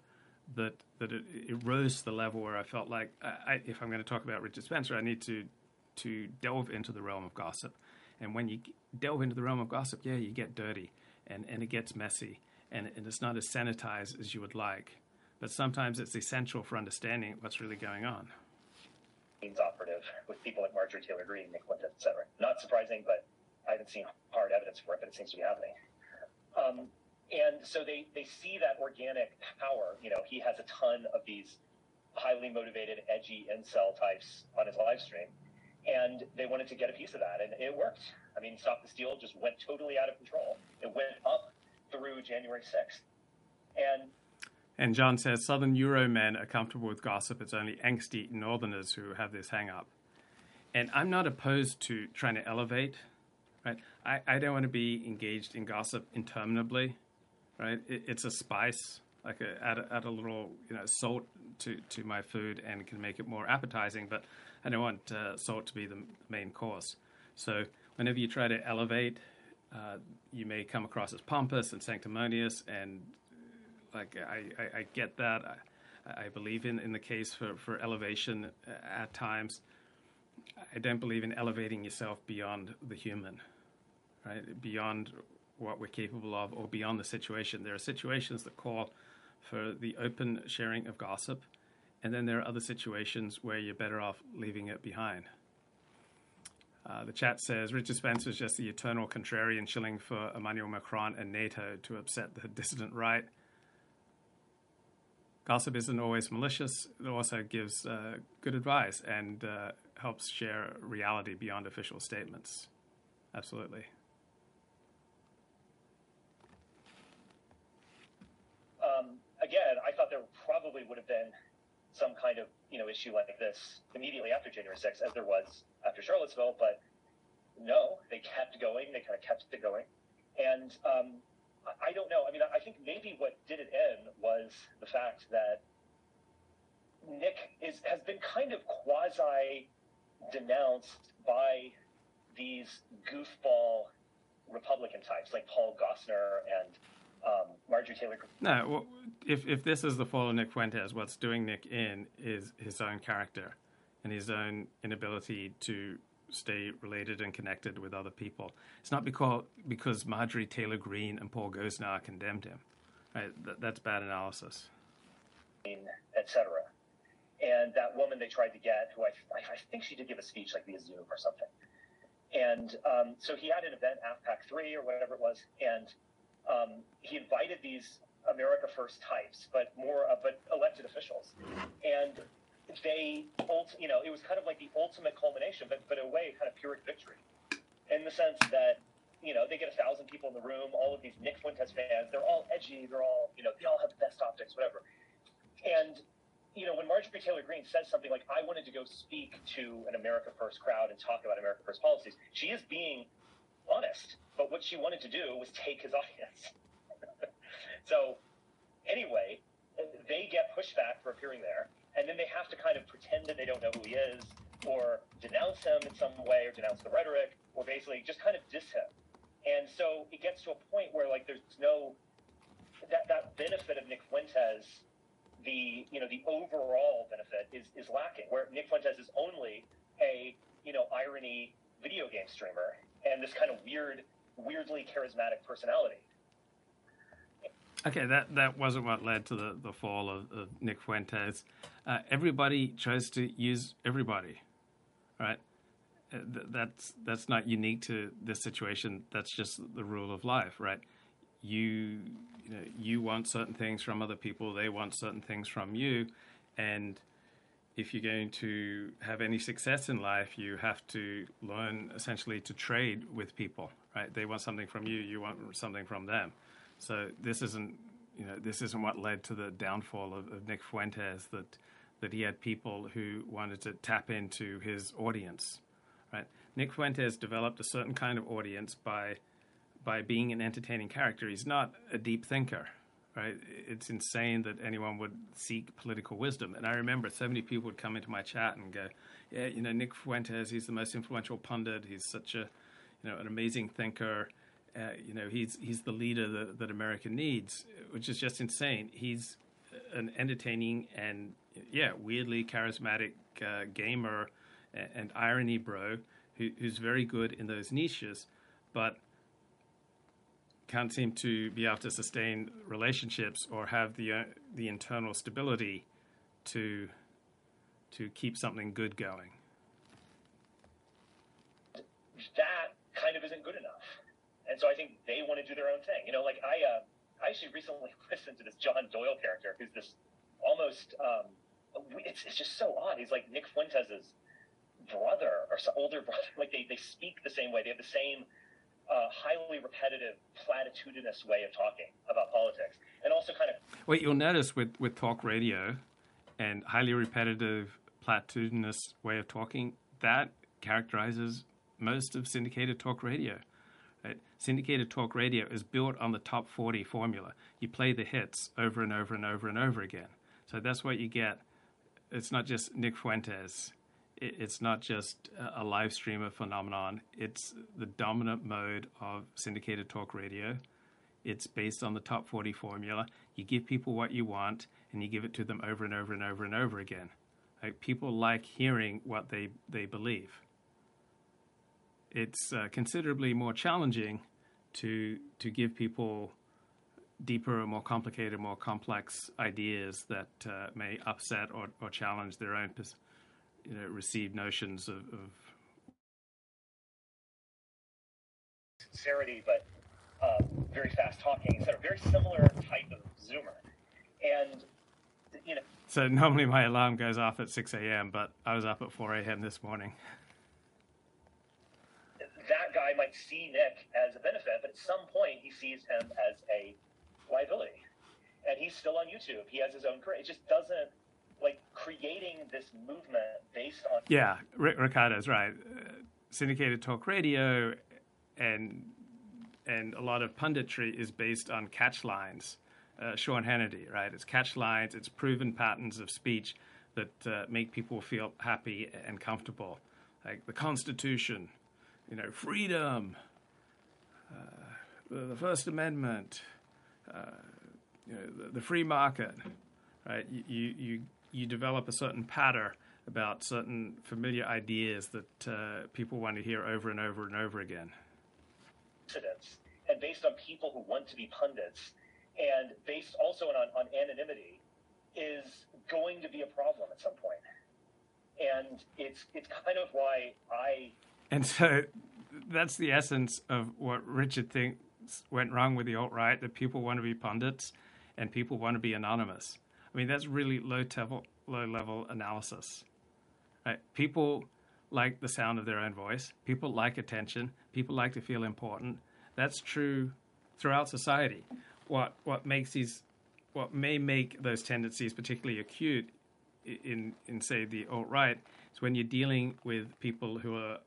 Speaker 1: that that it, it, rose to the level where I felt like I, if I'm going to talk about Richard Spencer, I need to to delve into the realm of gossip. And when you delve into the realm of gossip, yeah, you get dirty and, and it gets messy and, and it's not as sanitized as you would like but sometimes it's essential for understanding what's really going on.
Speaker 2: With people like Marjorie Taylor Greene, Nick Fuentes, etc. Not surprising, but I haven't seen hard evidence for it, but it seems to be happening. Um, and so they, they see that organic power. You know, he has a ton of these highly motivated, edgy incel types on his live stream. And they wanted to get a piece of that, and it worked. I mean, Stop the Steal just went totally out of control. It went up through January 6th. And
Speaker 1: and John says Southern Euro men are comfortable with gossip. It's only angsty Northerners who have this hang up. And I'm not opposed to trying to elevate, right? I, I don't want to be engaged in gossip interminably, right? It, it's a spice, like a, add, a, add a little you know salt to, to my food and can make it more appetizing, but I don't want uh, salt to be the main course. So whenever you try to elevate, uh, you may come across as pompous and sanctimonious and like I, I, I get that. I, I, believe in, in the case for, for elevation at times. I don't believe in elevating yourself beyond the human, right? Beyond what we're capable of or beyond the situation. There are situations that call for the open sharing of gossip, and then there are other situations where you're better off leaving it behind. Uh, the chat says Richard Spencer is just the eternal contrarian shilling for Emmanuel Macron and NATO to upset the dissident right. Gossip isn't always malicious. It also gives uh, good advice and uh, helps share reality beyond official statements. Absolutely.
Speaker 2: Um, again, I thought there probably would have been some kind of you know issue like this immediately after January 6th, as there was after Charlottesville, but no, they kept going. They kind of kept it going, and um, I don't know. I mean, I think maybe what did it in was the fact that Nick is has been kind of quasi denounced by these goofball Republican types like Paul Gosar and um, Marjorie Taylor.
Speaker 1: No, well, if if this is the fall of Nick Fuentes, what's doing Nick in is his own character and his own inability to stay related and connected with other people. It's not because because Marjorie Taylor Greene and Paul Gosar condemned him. Right? That, that's bad analysis.
Speaker 2: Etc. And that woman they tried to get, who I, I think she did give a speech like via Zoom or something. And um, so he had an event, AFPAC 3 or whatever it was, and um, he invited these America First types, but more, uh, but elected officials. And they, you know, it was kind of like the ultimate culmination, but, but in a way, kind of Pyrrhic victory in the sense that, you know, they get a thousand people in the room, all of these Nick Fuentes fans, they're all edgy, they're all, you know, they all have the best optics, whatever. And you know, when Marjorie Taylor Greene says something like, I wanted to go speak to an America First crowd and talk about America First policies, she is being honest. But what she wanted to do was take his audience. so, anyway, they get pushback for appearing there, and then they have to kind of pretend that they don't know who he is, or denounce him in some way, or denounce the rhetoric, or basically just kind of diss him. And so it gets to a point where, like, there's no that, that benefit of Nick Fuentes the you know the overall benefit is is lacking. Where Nick Fuentes is only a you know irony video game streamer and this kind of weird, weirdly charismatic personality.
Speaker 1: Okay, that, that wasn't what led to the, the fall of, of Nick Fuentes. Uh, everybody tries to use everybody, right? Uh, that's that's not unique to this situation. That's just the rule of life, right? You you know you want certain things from other people they want certain things from you and if you're going to have any success in life you have to learn essentially to trade with people right they want something from you you want something from them so this isn't you know this isn't what led to the downfall of, of Nick Fuentes that that he had people who wanted to tap into his audience right Nick Fuentes developed a certain kind of audience by by being an entertaining character. He's not a deep thinker, right? It's insane that anyone would seek political wisdom. And I remember so many people would come into my chat and go, "Yeah, you know, Nick Fuentes, he's the most influential pundit. He's such a, you know, an amazing thinker. Uh, you know, he's he's the leader that, that America needs," which is just insane. He's an entertaining and yeah, weirdly charismatic uh, gamer and, and irony bro who, who's very good in those niches, but can't seem to be able to sustain relationships or have the uh, the internal stability to to keep something good going.
Speaker 2: That kind of isn't good enough, and so I think they want to do their own thing. You know, like I uh, I actually recently listened to this John Doyle character, who's this almost um, it's it's just so odd. He's like Nick Fuentes's brother or older brother. Like they they speak the same way. They have the same uh, highly repetitive, platitudinous way of talking about politics, and also kind of.
Speaker 1: Wait, you'll notice with with talk radio, and highly repetitive, platitudinous way of talking, that characterizes most of syndicated talk radio. Right? Syndicated talk radio is built on the top 40 formula. You play the hits over and over and over and over again. So that's what you get. It's not just Nick Fuentes it's not just a live streamer phenomenon. It's the dominant mode of syndicated talk radio. It's based on the top 40 formula. You give people what you want, and you give it to them over and over and over and over again. Like people like hearing what they, they believe. It's uh, considerably more challenging to to give people deeper, more complicated, more complex ideas that uh, may upset or, or challenge their own you know, received notions of, of
Speaker 2: sincerity, but uh, very fast talking, A very similar type of Zoomer, and you know.
Speaker 1: So normally my alarm goes off at six a.m., but I was up at four a.m. this morning.
Speaker 2: That guy might see Nick as a benefit, but at some point he sees him as a liability, and he's still on YouTube. He has his own career. It just doesn't like creating this movement based on.
Speaker 1: Yeah, Ricardo's right. Uh, syndicated talk radio and and a lot of punditry is based on catch lines. Uh, Sean Hannity, right? It's catch lines. It's proven patterns of speech that uh, make people feel happy and comfortable, like the Constitution, you know, freedom, uh, the, the, First Amendment, uh, you know, the, the, free market, right? You you you develop a certain pattern about certain familiar ideas that uh, people want to hear over and over and over again.
Speaker 2: And based on people who want to be pundits, and based also on, on anonymity, is going to be a problem at some point. And it's it's kind of why I.
Speaker 1: And so that's the essence of what Richard thinks went wrong with the alt right. That people want to be pundits, and people want to be anonymous. I mean, that's really low level, low level analysis. Right? People like the sound of their own voice. People like attention. People like to feel important. That's true throughout society. What what makes these what may make those tendencies particularly acute in in say the alt right is when you're dealing with people who are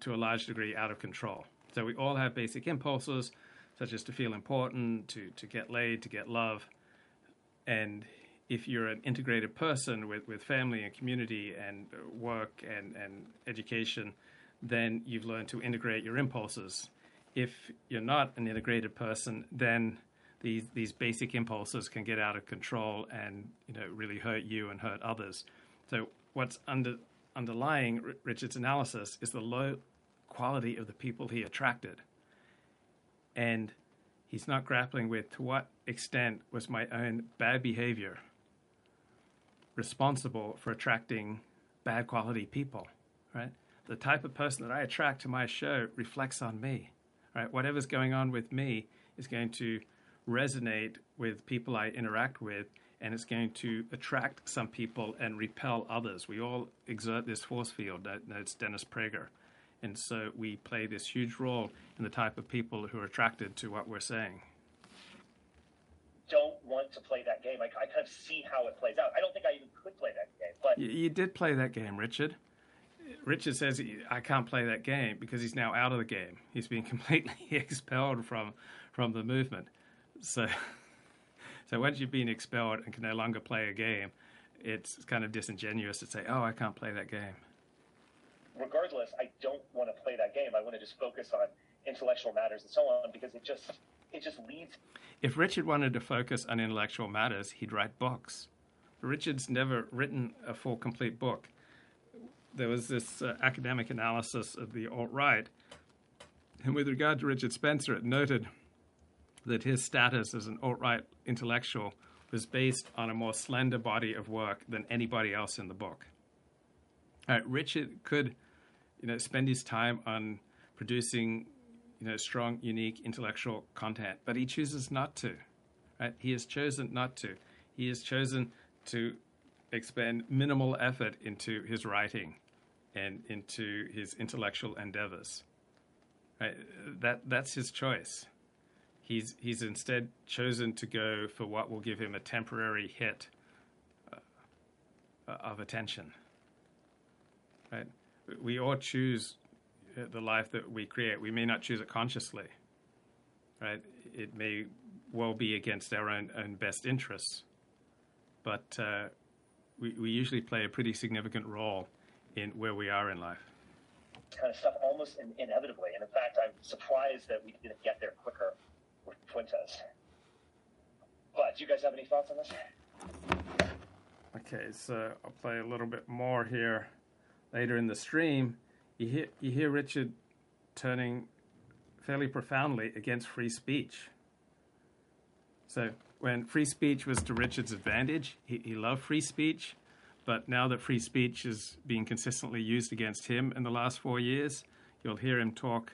Speaker 1: to a large degree out of control. So we all have basic impulses such as to feel important, to to get laid, to get love, and if you're an integrated person with, with family and community and work and, and education, then you've learned to integrate your impulses. If you're not an integrated person, then these these basic impulses can get out of control and you know really hurt you and hurt others. So what's under underlying Richard's analysis is the low quality of the people he attracted, and he's not grappling with to what extent was my own bad behavior responsible for attracting bad quality people, right? The type of person that I attract to my show reflects on me, right? Whatever's going on with me is going to resonate with people I interact with, and it's going to attract some people and repel others. We all exert this force field. That, that's Dennis Prager. And so we play this huge role in the type of people who are attracted to what we're saying
Speaker 2: don't want to play that game. I, I kind of see how it plays out. I don't think I even could play that game. But
Speaker 1: you, you did play that game, Richard. Richard says I can't play that game because he's now out of the game. He's been completely expelled from from the movement. So, so once you've been expelled and can no longer play a game, it's kind of disingenuous to say, "Oh, I can't play that game."
Speaker 2: Regardless, I don't want to play that game. I want to just focus on intellectual matters and so on because it just it just leads.
Speaker 1: If Richard wanted to focus on intellectual matters, he'd write books. Richard's never written a full, complete book. There was this uh, academic analysis of the alt right, and with regard to Richard Spencer, it noted that his status as an alt right intellectual was based on a more slender body of work than anybody else in the book. Richard could, you know, spend his time on producing you know, strong, unique intellectual content, but he chooses not to. Right? He has chosen not to. He has chosen to expend minimal effort into his writing and into his intellectual endeavors. Right? That that's his choice. He's he's instead chosen to go for what will give him a temporary hit uh, of attention. Right? We all choose the life that we create. We may not choose it consciously, right? It may well be against our own, own best interests, but uh, we, we usually play a pretty significant role in where we are in life.
Speaker 2: Kind of stuff almost in, inevitably, and in fact, I'm surprised that we didn't get there quicker Fuentes. But do you guys have any thoughts on this?
Speaker 1: Okay, so I'll play a little bit more here later in the stream you hear you hear Richard turning fairly profoundly against free speech. So when free speech was to Richard's advantage, he, he loved free speech, but now that free speech is being consistently used against him in the last four years, you'll hear him talk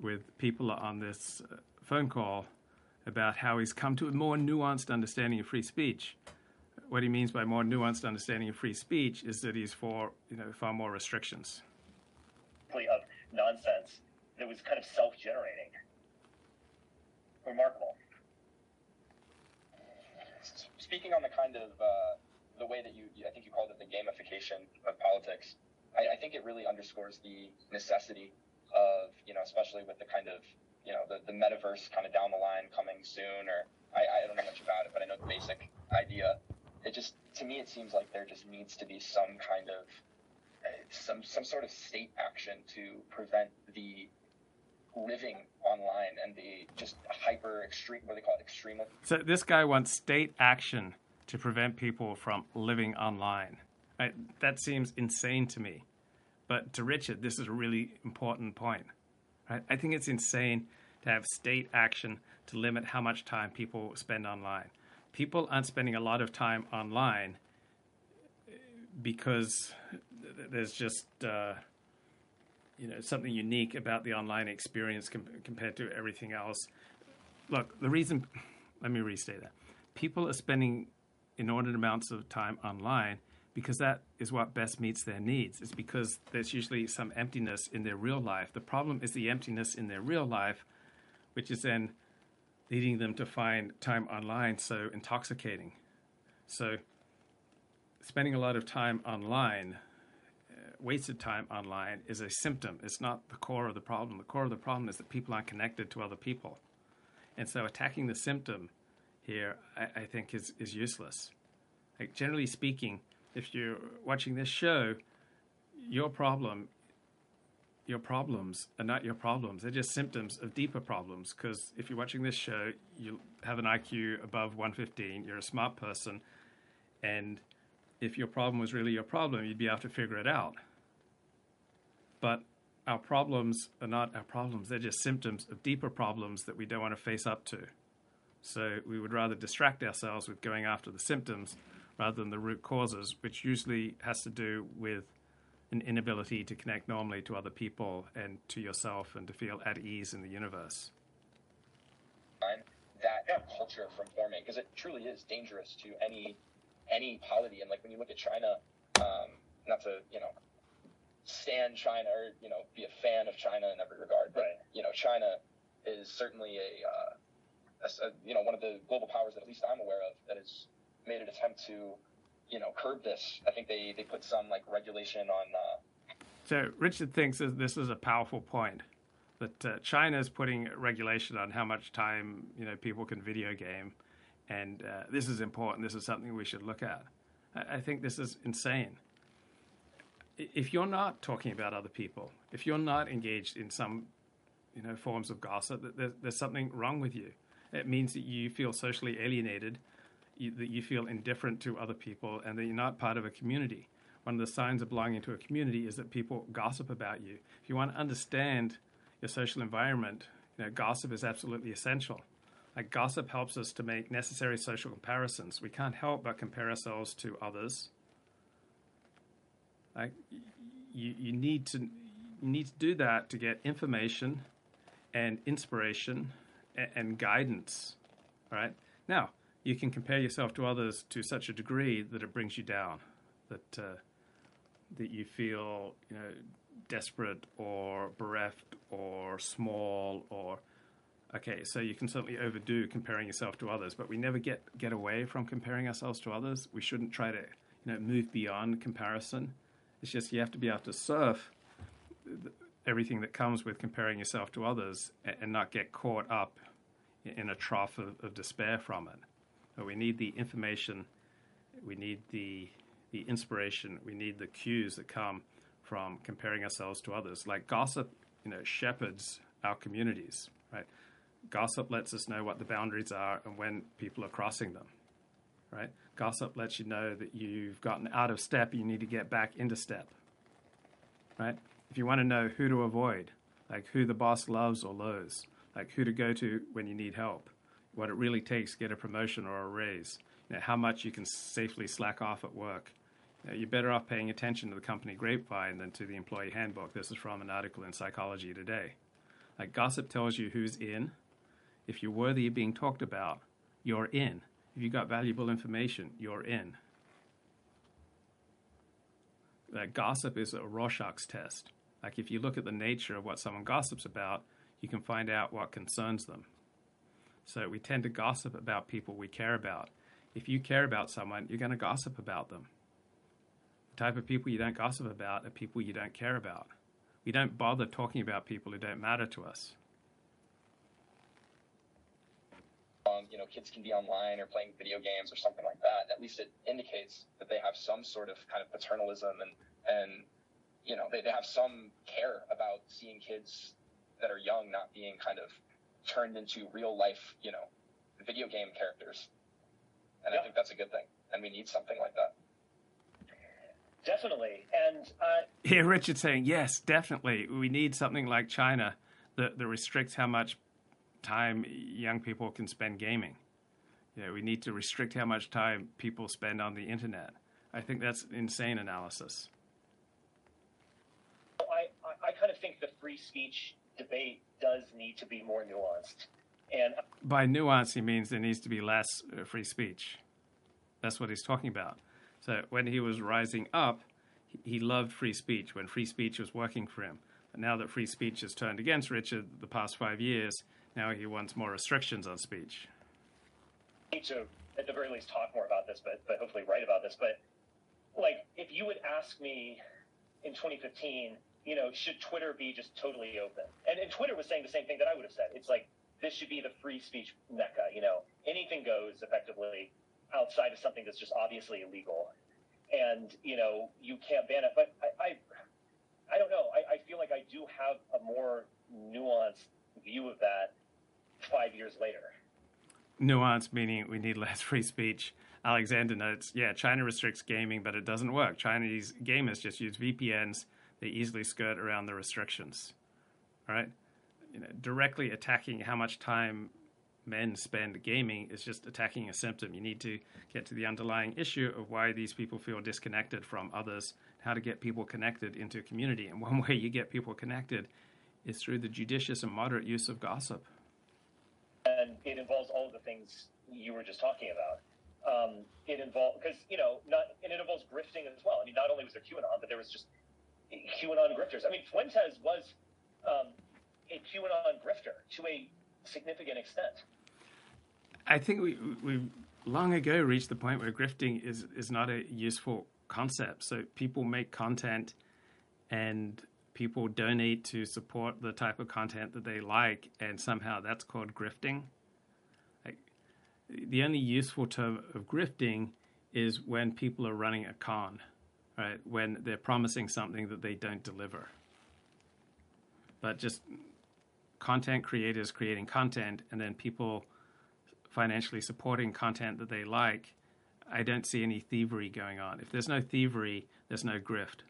Speaker 1: with people on this uh, phone call about how he's come to a more nuanced understanding of free speech. What he means by more nuanced understanding of free speech is that he's for you know far more restrictions
Speaker 2: of nonsense that was kind of self-generating. Remarkable.
Speaker 3: Speaking on the kind of uh, the way that you, I think you called it the gamification of politics, I, I think it really underscores the necessity of, you know, especially with the kind of, you know, the, the metaverse kind of down the line coming soon, or I, I don't know much about it, but I know the basic idea. It just, to me, it seems like there just needs to be some kind of eh, some some sort of state action to prevent the living online and the just hyper extreme what do they call it extreme
Speaker 1: so this guy wants state action to prevent people from living online right? that seems insane to me but to richard this is a really important point right? i think it's insane to have state action to limit how much time people spend online people aren't spending a lot of time online because there's just uh, you know something unique about the online experience com- compared to everything else. Look, the reason. Let me restate that. People are spending inordinate amounts of time online because that is what best meets their needs. It's because there's usually some emptiness in their real life. The problem is the emptiness in their real life, which is then leading them to find time online so intoxicating. So, spending a lot of time online, uh, wasted time online, is a symptom. It's not the core of the problem. The core of the problem is that people aren't connected to other people. And so, attacking the symptom here, I, I think, is, is useless. Like, generally speaking, if you're watching this show, your problem, your problems are not your problems. They're just symptoms of deeper problems. Because if you're watching this show, you have an IQ above 115, you're a smart person, and if your problem was really your problem, you'd be able to figure it out. But our problems are not our problems, they're just symptoms of deeper problems that we don't want to face up to. So we would rather distract ourselves with going after the symptoms rather than the root causes, which usually has to do with an inability to connect normally to other people and to yourself and to feel at ease in the universe.
Speaker 3: That culture from forming, because it truly is dangerous to any any polity. And like when you look at China, um, not to you know stand China or you know be a fan of China in every regard, but
Speaker 2: Right.
Speaker 3: you know China is certainly a, uh, a, a you know one of the global powers that at least I'm aware of that has made an attempt to you know curb this. I think they they put some like regulation on. Uh,
Speaker 1: So Richard thinks this is a powerful point that uh, China is putting regulation on how much time you know people can video game, and uh, this is important. This is something we should look at. I, I think this is insane. If you're not talking about other people, if you're not engaged in some you know forms of gossip, there's, there's something wrong with you. It means that you feel socially alienated, you, that you feel indifferent to other people, and that you're not part of a community. One of the signs of belonging to a community is that people gossip about you. If you want to understand your social environment, you know, gossip is absolutely essential. Like gossip helps us to make necessary social comparisons. We can't help but compare ourselves to others. Like you, you need to you need to do that to get information and inspiration and, and guidance. All right. Now you can compare yourself to others to such a degree that it brings you down, that uh, that you feel you know desperate or bereft or small or okay. So you can certainly overdo comparing yourself to others, but we never get get away from comparing ourselves to others. We shouldn't try to you know move beyond comparison. It's just you have to be able to surf everything that comes with comparing yourself to others and, and not get caught up in a trough of, of despair from it. But we need the information, we need the the inspiration, we need the cues that come from comparing ourselves to others. Like gossip, you know, shepherds our communities, right? Gossip lets us know what the boundaries are and when people are crossing them, right? Gossip lets you know that you've gotten out of step, you need to get back into step, right? If you want to know who to avoid, like who the boss loves or loathes, like who to go to when you need help, what it really takes to get a promotion or a raise, you know, how much you can safely slack off at work. You know, you're better off paying attention to the company grapevine than to the employee handbook. This is from an article in Psychology Today. Like gossip tells you who's in. If you're worthy of being talked about, you're in. If you got valuable information, you're in. That gossip is a Rorschach's test. Like if you look at the nature of what someone gossips about, you can find out what concerns them. So we tend to gossip about people we care about. If you care about someone, you're going to gossip about them. The type of people you don't gossip about are people you don't care about. We don't bother talking about people who don't matter to us.
Speaker 3: um, you know, kids can be online or playing video games or something like that. At least it indicates that they have some sort of kind of paternalism and and you know they, they have some care about seeing kids that are young not being kind of turned into real life, you know, video game characters. And
Speaker 2: Yeah.
Speaker 3: I think that's a good thing. And we need something like that.
Speaker 2: Definitely. And uh,
Speaker 1: Here, Richard saying, yes, definitely. We need something like China that, that restricts how much time young people can spend gaming. Yeah, we need to restrict how much time people spend on the internet. I think that's insane analysis.
Speaker 2: I, I, I kind of think think the free speech debate does need to be more nuanced. And
Speaker 1: by nuance, he means there needs to be less uh, free speech. That's what he's talking about. So when he was rising up, he loved free speech when free speech was working for him. But now that free speech has turned against Richard the past five years, now he wants more restrictions on speech.
Speaker 2: I need to, at the very least, talk more about this, but, but hopefully write about this. But like, if you would ask me in 2015, you know, should Twitter be just totally open? And, and Twitter was saying the same thing that I would have said. It's like this should be the free speech mecca. You know, anything goes effectively outside of something that's just obviously illegal, and you know you can't ban it. But I, I, I don't know. I, I feel like I do have a more nuanced view of that five years later.
Speaker 1: Nuance meaning we need less free speech. Alexander notes, yeah, China restricts gaming, but it doesn't work. Chinese gamers just use VPNs. They easily skirt around the restrictions. Right? You know, directly attacking how much time men spend gaming is just attacking a symptom. You need to get to the underlying issue of why these people feel disconnected from others, how to get people connected into a community. And one way you get people connected is through the judicious and moderate use of gossip.
Speaker 2: And it involves all the things you were just talking about. Um, it involves because you know not and it involves grifting as well. I mean, not only was there QAnon, but there was just QAnon grifters. I mean, Fuentes was um, a QAnon grifter to a significant extent.
Speaker 1: I think we we long ago reached the point where grifting is is not a useful concept. So people make content, and people donate to support the type of content that they like, and somehow that's called grifting the only useful term of grifting is when people are running a con, right? When they're promising something that they don't deliver. But just content creators creating content and then people financially supporting content that they like, I don't see any thievery going on. If there's no thievery, there's no grift.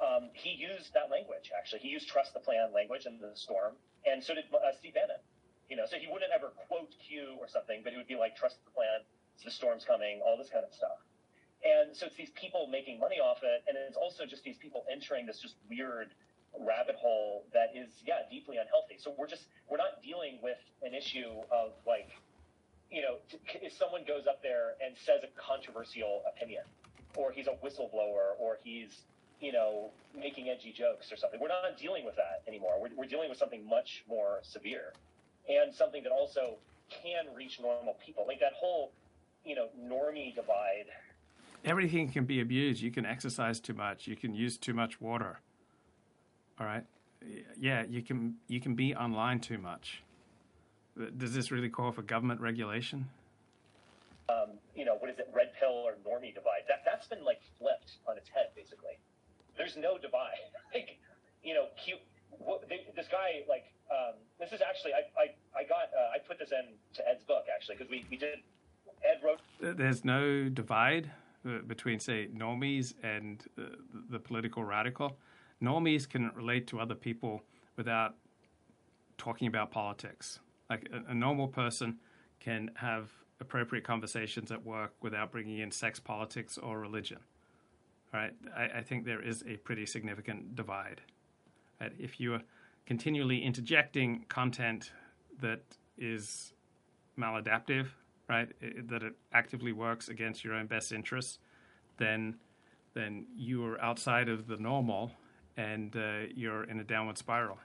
Speaker 2: Um, he used that language, actually. He used trust the plan language in the storm, and so did uh, Steve Bannon. You know, so he wouldn't ever quote Q or something, but it would be like, trust the plan, the storm's coming, all this kind of stuff. And so it's these people making money off it, and it's also just these people entering this just weird rabbit hole that is, yeah, deeply unhealthy. So we're just, we're not dealing with an issue of like, you know, if someone goes up there and says a controversial opinion, or he's a whistleblower, or he's, you know, making edgy jokes or something. We're not dealing with that anymore. We're, we're dealing with something much more severe and something that also can reach normal people. Like that whole, you know, normie divide.
Speaker 1: Everything can be abused. You can exercise too much. You can use too much water. All right. Yeah, you can you can be online too much. Does this really call for government regulation?
Speaker 2: Um, you know, what is it, red pill or normie divide? That that's been like flipped on its head, basically. There's no divide. like, you know, cute. This guy, like, um, this is actually I I, I got uh, I put this in to Ed's book actually because we, we did Ed wrote.
Speaker 1: There's no divide uh, between say normies and uh, the political radical. Normies can relate to other people without talking about politics. Like a, a normal person can have appropriate conversations at work without bringing in sex, politics, or religion. Right? I, I think there is a pretty significant divide. Right? If you are continually interjecting content that is maladaptive, right? It, that it actively works against your own best interests, then then you are outside of the normal, and uh, you're in a downward spiral.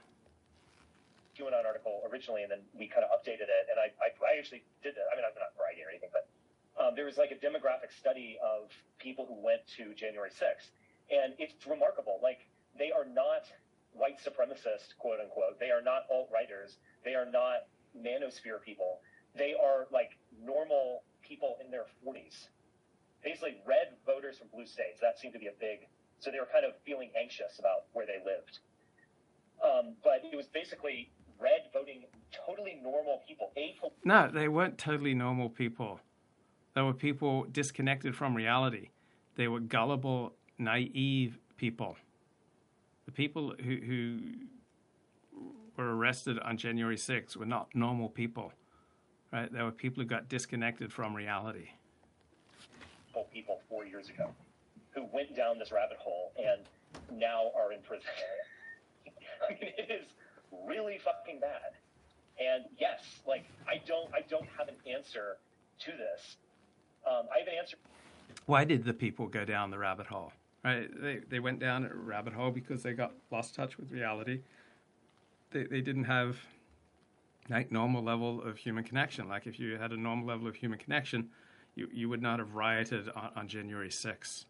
Speaker 2: QAnon article originally, and then we kind of updated it, and I, I, I actually did that. I mean, I'm not bragging or anything, but um, there was like a demographic study of people who went to January 6th, and it's remarkable. Like they are not white supremacists, quote unquote. They are not alt righters. They are not manosphere people. They are like normal people in their 40s. Basically, red voters from blue states. That seemed to be a big. So they were kind of feeling anxious about where they lived. Um, but it was basically red voting totally normal people.
Speaker 1: No, they weren't totally normal people. They were people disconnected from reality. They were gullible, naive people the people who, who were arrested on January 6th were not normal people, right? They were people who got disconnected from reality.
Speaker 2: People four years ago who went down this rabbit hole and now are in prison. I mean, it is really fucking bad. And yes, like I don't, I don't have an answer to this. Um, I have an answer.
Speaker 1: Why did the people go down the rabbit hole? Right? They they went down a rabbit hole because they got lost touch with reality. They they didn't have like normal level of human connection. Like if you had a normal level of human connection, you you would not have rioted on, on January 6th.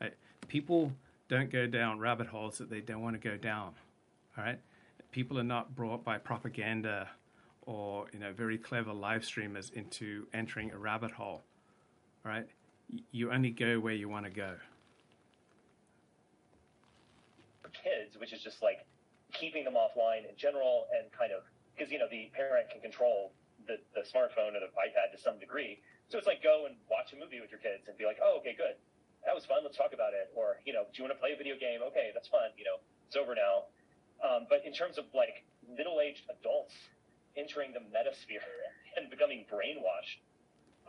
Speaker 1: Right? People don't go down rabbit holes that they don't want to go down. All right? People are not brought by propaganda or you know very clever live streamers into entering a rabbit hole. All right? You only go where you want to go.
Speaker 2: Kids, which is just like keeping them offline in general and kind of because you know the parent can control the, the smartphone or the iPad to some degree. So it's like go and watch a movie with your kids and be like, oh, okay, good, that was fun. Let's talk about it. Or you know, do you want to play a video game? Okay, that's fun. You know, it's over now. Um, but in terms of like middle-aged adults entering the metasphere and becoming brainwashed,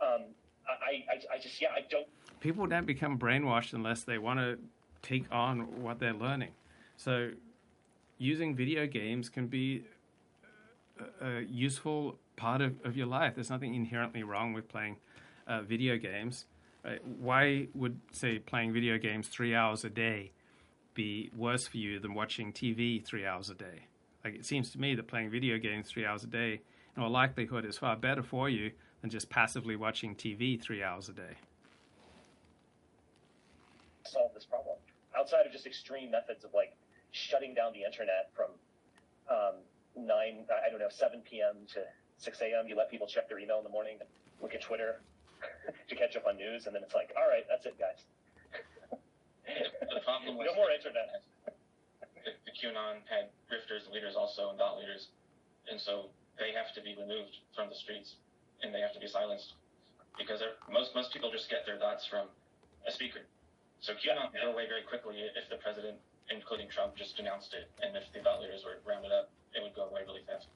Speaker 2: um, I, I, I just yeah, I don't.
Speaker 1: People don't become brainwashed unless they want to take on what they're learning. So, using video games can be a, useful part of, of your life. There's nothing inherently wrong with playing uh, video games. Why would, say, playing video games three hours a day be worse for you than watching TV three hours a day? Like, it seems to me that playing video games three hours a day, in all likelihood, is far better for you than just passively watching TV three hours a day.
Speaker 2: Solve this problem outside of just extreme methods of like shutting down the internet from um, nine, I don't know, seven p.m. to six a.m. You let people check their email in the morning, look at Twitter to catch up on news, and then it's like, all right, that's it, guys.
Speaker 3: the problem was
Speaker 2: no more internet.
Speaker 3: The, the QAnon had grifters, leaders also, and dot leaders, and so they have to be removed from the streets, and they have to be silenced because most most people just get their thoughts from a speaker. So QAnon would go away very quickly if the president, including Trump, just denounced it, and if the thought leaders were rounded up, it would go away really fast.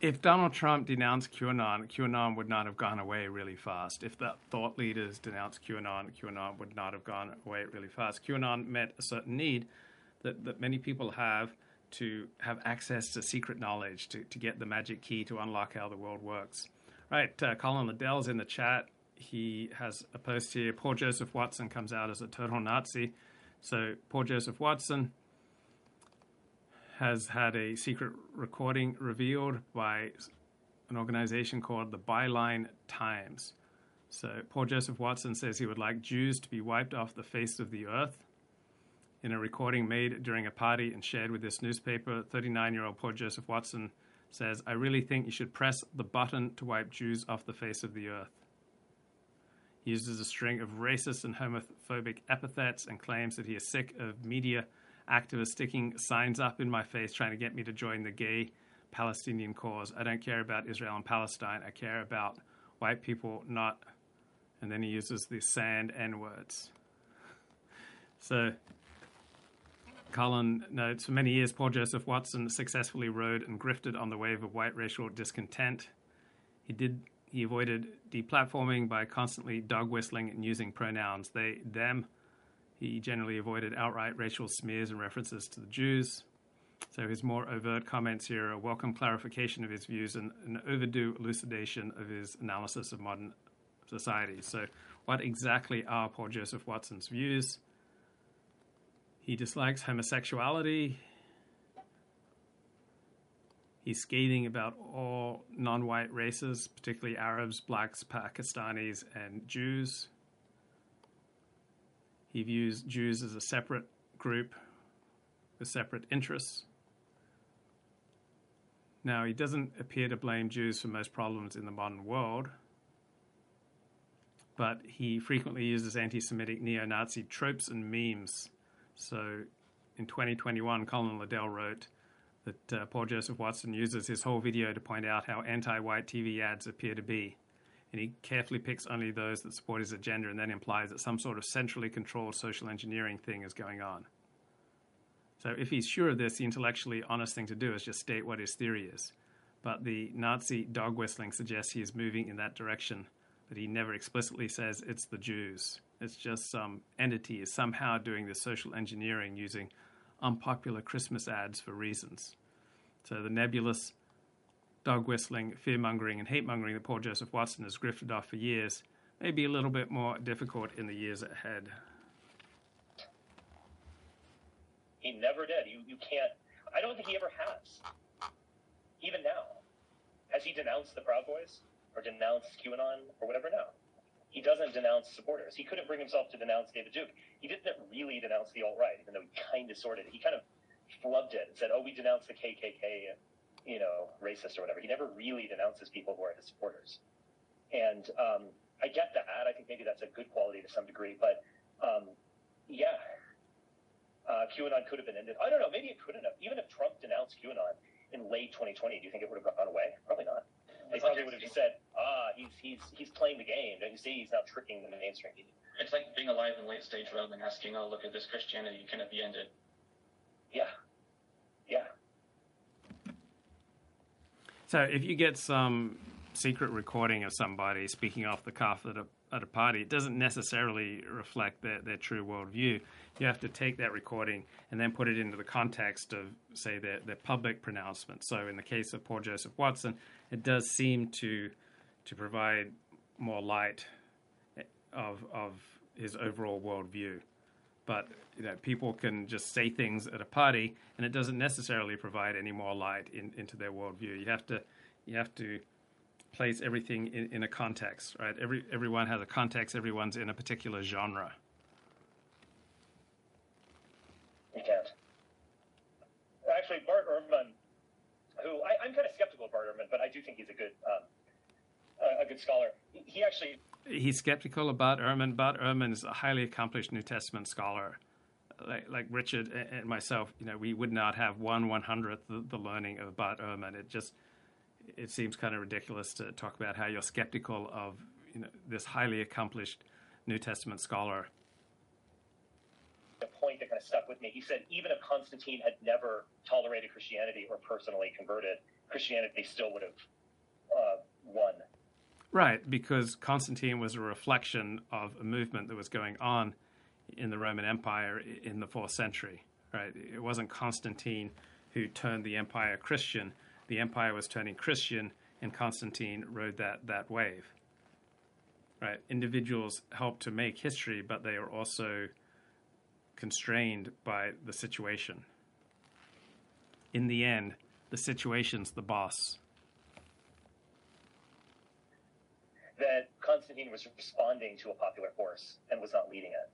Speaker 1: If Donald Trump denounced QAnon, QAnon would not have gone away really fast. If the thought leaders denounced QAnon, QAnon would not have gone away really fast. QAnon met a certain need that, that many people have to have access to secret knowledge, to, to get the magic key to unlock how the world works. Right, uh, Colin Liddell's in the chat he has a post here. Paul Joseph Watson comes out as a total Nazi. So Paul Joseph Watson has had a secret recording revealed by an organization called the Byline Times. So Paul Joseph Watson says he would like Jews to be wiped off the face of the earth. In a recording made during a party and shared with this newspaper, 39 year old Paul Joseph Watson says, I really think you should press the button to wipe Jews off the face of the earth. He uses a string of racist and homophobic epithets and claims that he is sick of media activists sticking signs up in my face trying to get me to join the gay Palestinian cause. I don't care about Israel and Palestine. I care about white people, not. And then he uses the sand N words. So, Colin notes for many years, Paul Joseph Watson successfully rode and grifted on the wave of white racial discontent. He did he avoided deplatforming by constantly dog whistling and using pronouns they, them. He generally avoided outright racial smears and references to the Jews. So his more overt comments here are a welcome clarification of his views and an overdue elucidation of his analysis of modern society. So, what exactly are Paul Joseph Watson's views? He dislikes homosexuality. He's scathing about all non white races, particularly Arabs, blacks, Pakistanis, and Jews. He views Jews as a separate group with separate interests. Now, he doesn't appear to blame Jews for most problems in the modern world, but he frequently uses anti Semitic neo Nazi tropes and memes. So in 2021, Colin Liddell wrote, that uh, Paul Joseph Watson uses his whole video to point out how anti white TV ads appear to be. And he carefully picks only those that support his agenda and then implies that some sort of centrally controlled social engineering thing is going on. So, if he's sure of this, the intellectually honest thing to do is just state what his theory is. But the Nazi dog whistling suggests he is moving in that direction, but he never explicitly says it's the Jews. It's just some entity is somehow doing this social engineering using unpopular Christmas ads for reasons. So the nebulous dog whistling, fear mongering, and hate mongering that Paul Joseph Watson has grifted off for years may be a little bit more difficult in the years ahead.
Speaker 2: He never did. You you can't. I don't think he ever has. Even now, has he denounced the Proud Boys or denounced QAnon or whatever? No, he doesn't denounce supporters. He couldn't bring himself to denounce David Duke. He didn't really denounce the alt right, even though he kind of sorted it. He kind of flubbed it and said, "Oh, we denounce the KKK, you know, racist or whatever." He never really denounces people who are his supporters. And um, I get that. I think maybe that's a good quality to some degree, but um, yeah, uh, QAnon could have been ended. I don't know. Maybe it couldn't have. Even if Trump denounced QAnon in late 2020, do you think it would have gone away? Probably not. They probably would have just said, "Ah, he's he's he's playing the game. Don't you see? He's now tricking the mainstream media."
Speaker 4: It's like being alive in late stage Rome and asking, "Oh, look at this Christianity. Can it be ended?"
Speaker 2: Yeah, yeah.
Speaker 1: So if you get some secret recording of somebody speaking off the cuff at a at a party, it doesn't necessarily reflect their, their true worldview. You have to take that recording and then put it into the context of, say, their, their public pronouncement. So, in the case of Paul Joseph Watson, it does seem to to provide more light eh, of of his overall worldview. But you know, people can just say things at a party, and it doesn't necessarily provide any more light in, into their worldview. You have to you have to place everything in, in a context, right? Every everyone has a context. Everyone's in a particular genre.
Speaker 2: You can't. Actually, Bart Ehrman, who I, am kind of skeptical of Bart Ehrman, but I do think he's a good um, a, a good scholar. He actually
Speaker 1: he's skeptical about Ehrman. but Ehrman is a highly accomplished New Testament scholar. Like, like Richard and myself, you know, we would not have one one hundredth the, the learning of Bart Ehrman. It just it seems kind of ridiculous to talk about how you're skeptical of you know, this highly accomplished New Testament scholar.
Speaker 2: The point that kind of stuck with me, he said, even if Constantine had never tolerated Christianity or personally converted, Christianity still would have uh, won.
Speaker 1: Right, because Constantine was a reflection of a movement that was going on in the Roman Empire in the fourth century. Right, it wasn't Constantine who turned the empire Christian the empire was turning Christian, and Constantine rode that, that wave. Right? Individuals help to make history, but they are also constrained by the situation. In the end, the situation's the boss.
Speaker 2: That Constantine was responding to a popular force and was not leading it.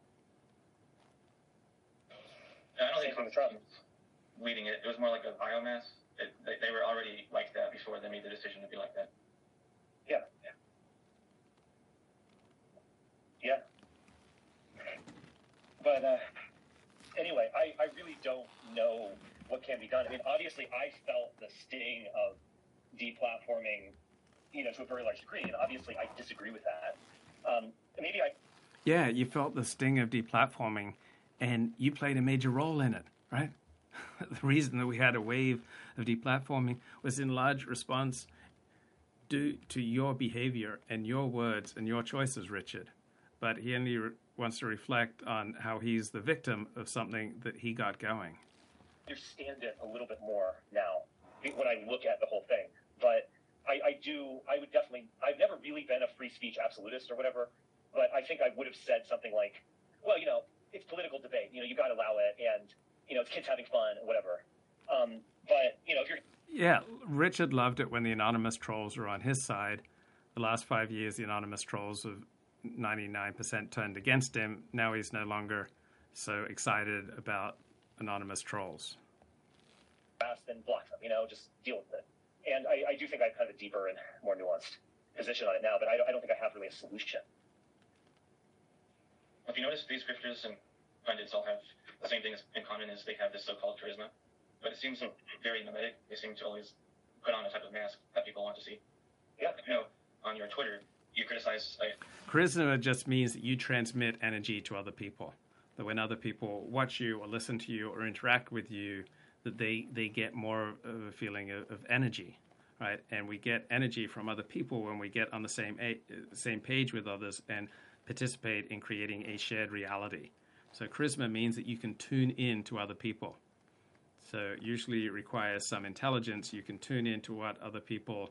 Speaker 4: I don't think Constantine was leading it. It was more like a biomass it, they, they were already like that before they made the decision to be like that.
Speaker 2: Yeah. Yeah. But uh, anyway, I, I really don't know what can be done. I mean, obviously, I felt the sting of deplatforming, you know, to a very large degree, and obviously, I disagree with that. Um, maybe I.
Speaker 1: Yeah, you felt the sting of deplatforming, and you played a major role in it, right? the reason that we had a wave of deplatforming was in large response due to your behavior and your words and your choices, Richard. But he only re- wants to reflect on how he's the victim of something that he got going.
Speaker 2: Understand it a little bit more now when I look at the whole thing. But I, I do, I would definitely, I've never really been a free speech absolutist or whatever, but I think I would have said something like, well, you know, it's political debate. You know, you got to allow it. And you know, it's kids having fun, whatever. Um, but you know, if you're
Speaker 1: yeah, Richard loved it when the anonymous trolls were on his side. The last five years, the anonymous trolls have 99% turned against him. Now he's no longer so excited about anonymous trolls.
Speaker 2: Fast and block them, you know, just deal with it. And I, I do think I have kind of a deeper and more nuanced position on it now, but I don't, I don't think I have really a solution.
Speaker 4: If you notice, these grifters and pundits all have the same thing in common is they have this so-called charisma, but it seems very mimetic. They seem to always put on a type of mask that people want to see.
Speaker 2: Yeah.
Speaker 4: You know, on your Twitter, you criticize.
Speaker 1: Charisma just means that you transmit energy to other people. That when other people watch you or listen to you or interact with you, that they, they get more of a feeling of, of energy, right? And we get energy from other people when we get on the same a, same page with others, and participate in creating a shared reality. So charisma means that you can tune in to other people. So usually it requires some intelligence. You can tune in to what other people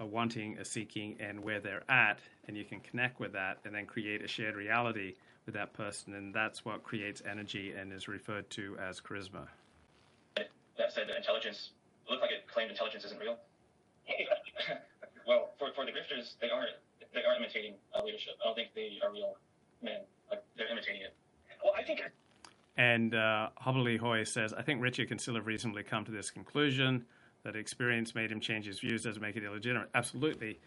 Speaker 1: are wanting, are seeking, and where they're at, and you can connect with that and then create a shared reality with that person. And that's what creates energy and is referred to as charisma.
Speaker 4: That said, that intelligence looked like it claimed intelligence isn't real. well, for, for the grifters, they aren't they are imitating uh, leadership. I don't think they are real men. Like they're imitating it.
Speaker 2: Well, I think
Speaker 1: And uh, Hobbly Hoy says, I think Richard can still have reasonably come to this conclusion that experience made him change his views doesn't make it illegitimate. Absolutely.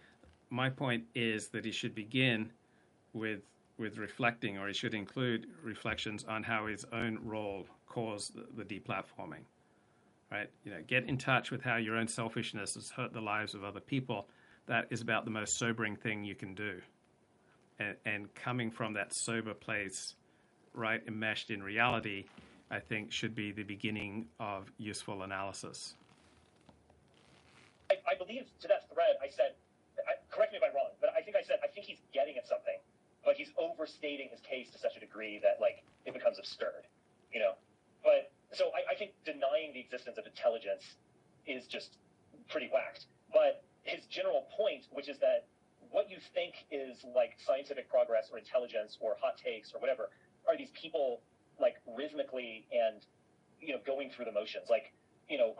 Speaker 1: My point is that he should begin with with reflecting, or he should include reflections on how his own role caused the, the deplatforming. Right? You know, get in touch with how your own selfishness has hurt the lives of other people. That is about the most sobering thing you can do. And, and coming from that sober place right enmeshed in reality, I think should be the beginning of useful analysis.
Speaker 2: I, I believe to that thread, I said, I, correct me if I'm wrong, but I think I said, I think he's getting at something, but he's overstating his case to such a degree that, like, it becomes absurd, you know? But, so I, I think denying the existence of intelligence is just pretty whacked. But his general point, which is that what you think is, like, scientific progress or intelligence or hot takes or whatever, are these people, like, rhythmically and, you know, going through the motions. Like, you know,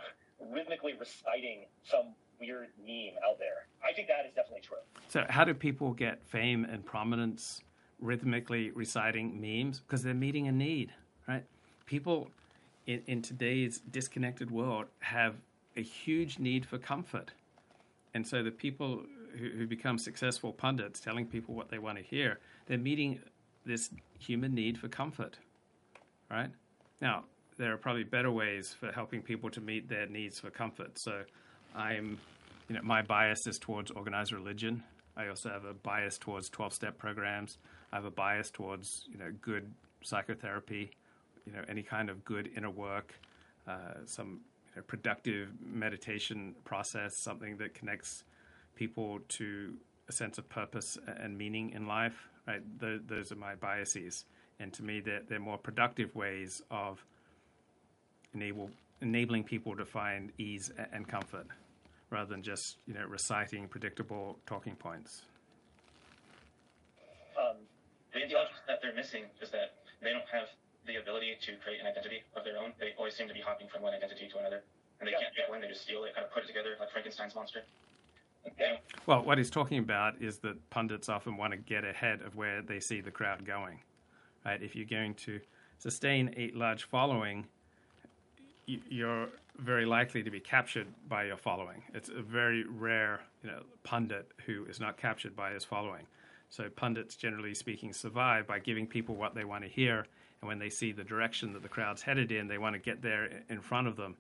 Speaker 2: rhythmically reciting some weird meme out there. I think that is definitely true.
Speaker 1: So, how do people get fame and prominence rhythmically reciting memes? Because they're meeting a need, right? People in, in today's disconnected world have a huge need for comfort. And so, the people who, who become successful pundits telling people what they want to hear, they're meeting this human need for comfort, right? Now, there are probably better ways for helping people to meet their needs for comfort. So, I'm, you know, my bias is towards organized religion. I also have a bias towards 12 step programs. I have a bias towards, you know, good psychotherapy, you know, any kind of good inner work, uh, some you know, productive meditation process, something that connects people to a sense of purpose and meaning in life. Right? Those, those are my biases. And to me, they're, they're more productive ways of enable enabling people to find ease and comfort rather than just you know reciting predictable talking points.
Speaker 2: Um,
Speaker 4: The intelligence that they're missing is that they don't have the ability to create an identity of their own. They always seem to be hopping from one identity to another, and they
Speaker 2: Yeah.
Speaker 4: can't pick one. They just steal it, kind of put it together like Frankenstein's monster. They-
Speaker 1: Well, what he's talking about is that pundits often want to get ahead of where they see the crowd going. Right? If you're going to sustain a large following, you're very likely to be captured by your following. It's a very rare, you know, pundit who is not captured by his following. So pundits, generally speaking, survive by giving people what they want to hear, and when they see the direction that the crowd's headed in, they want to get there in front of them,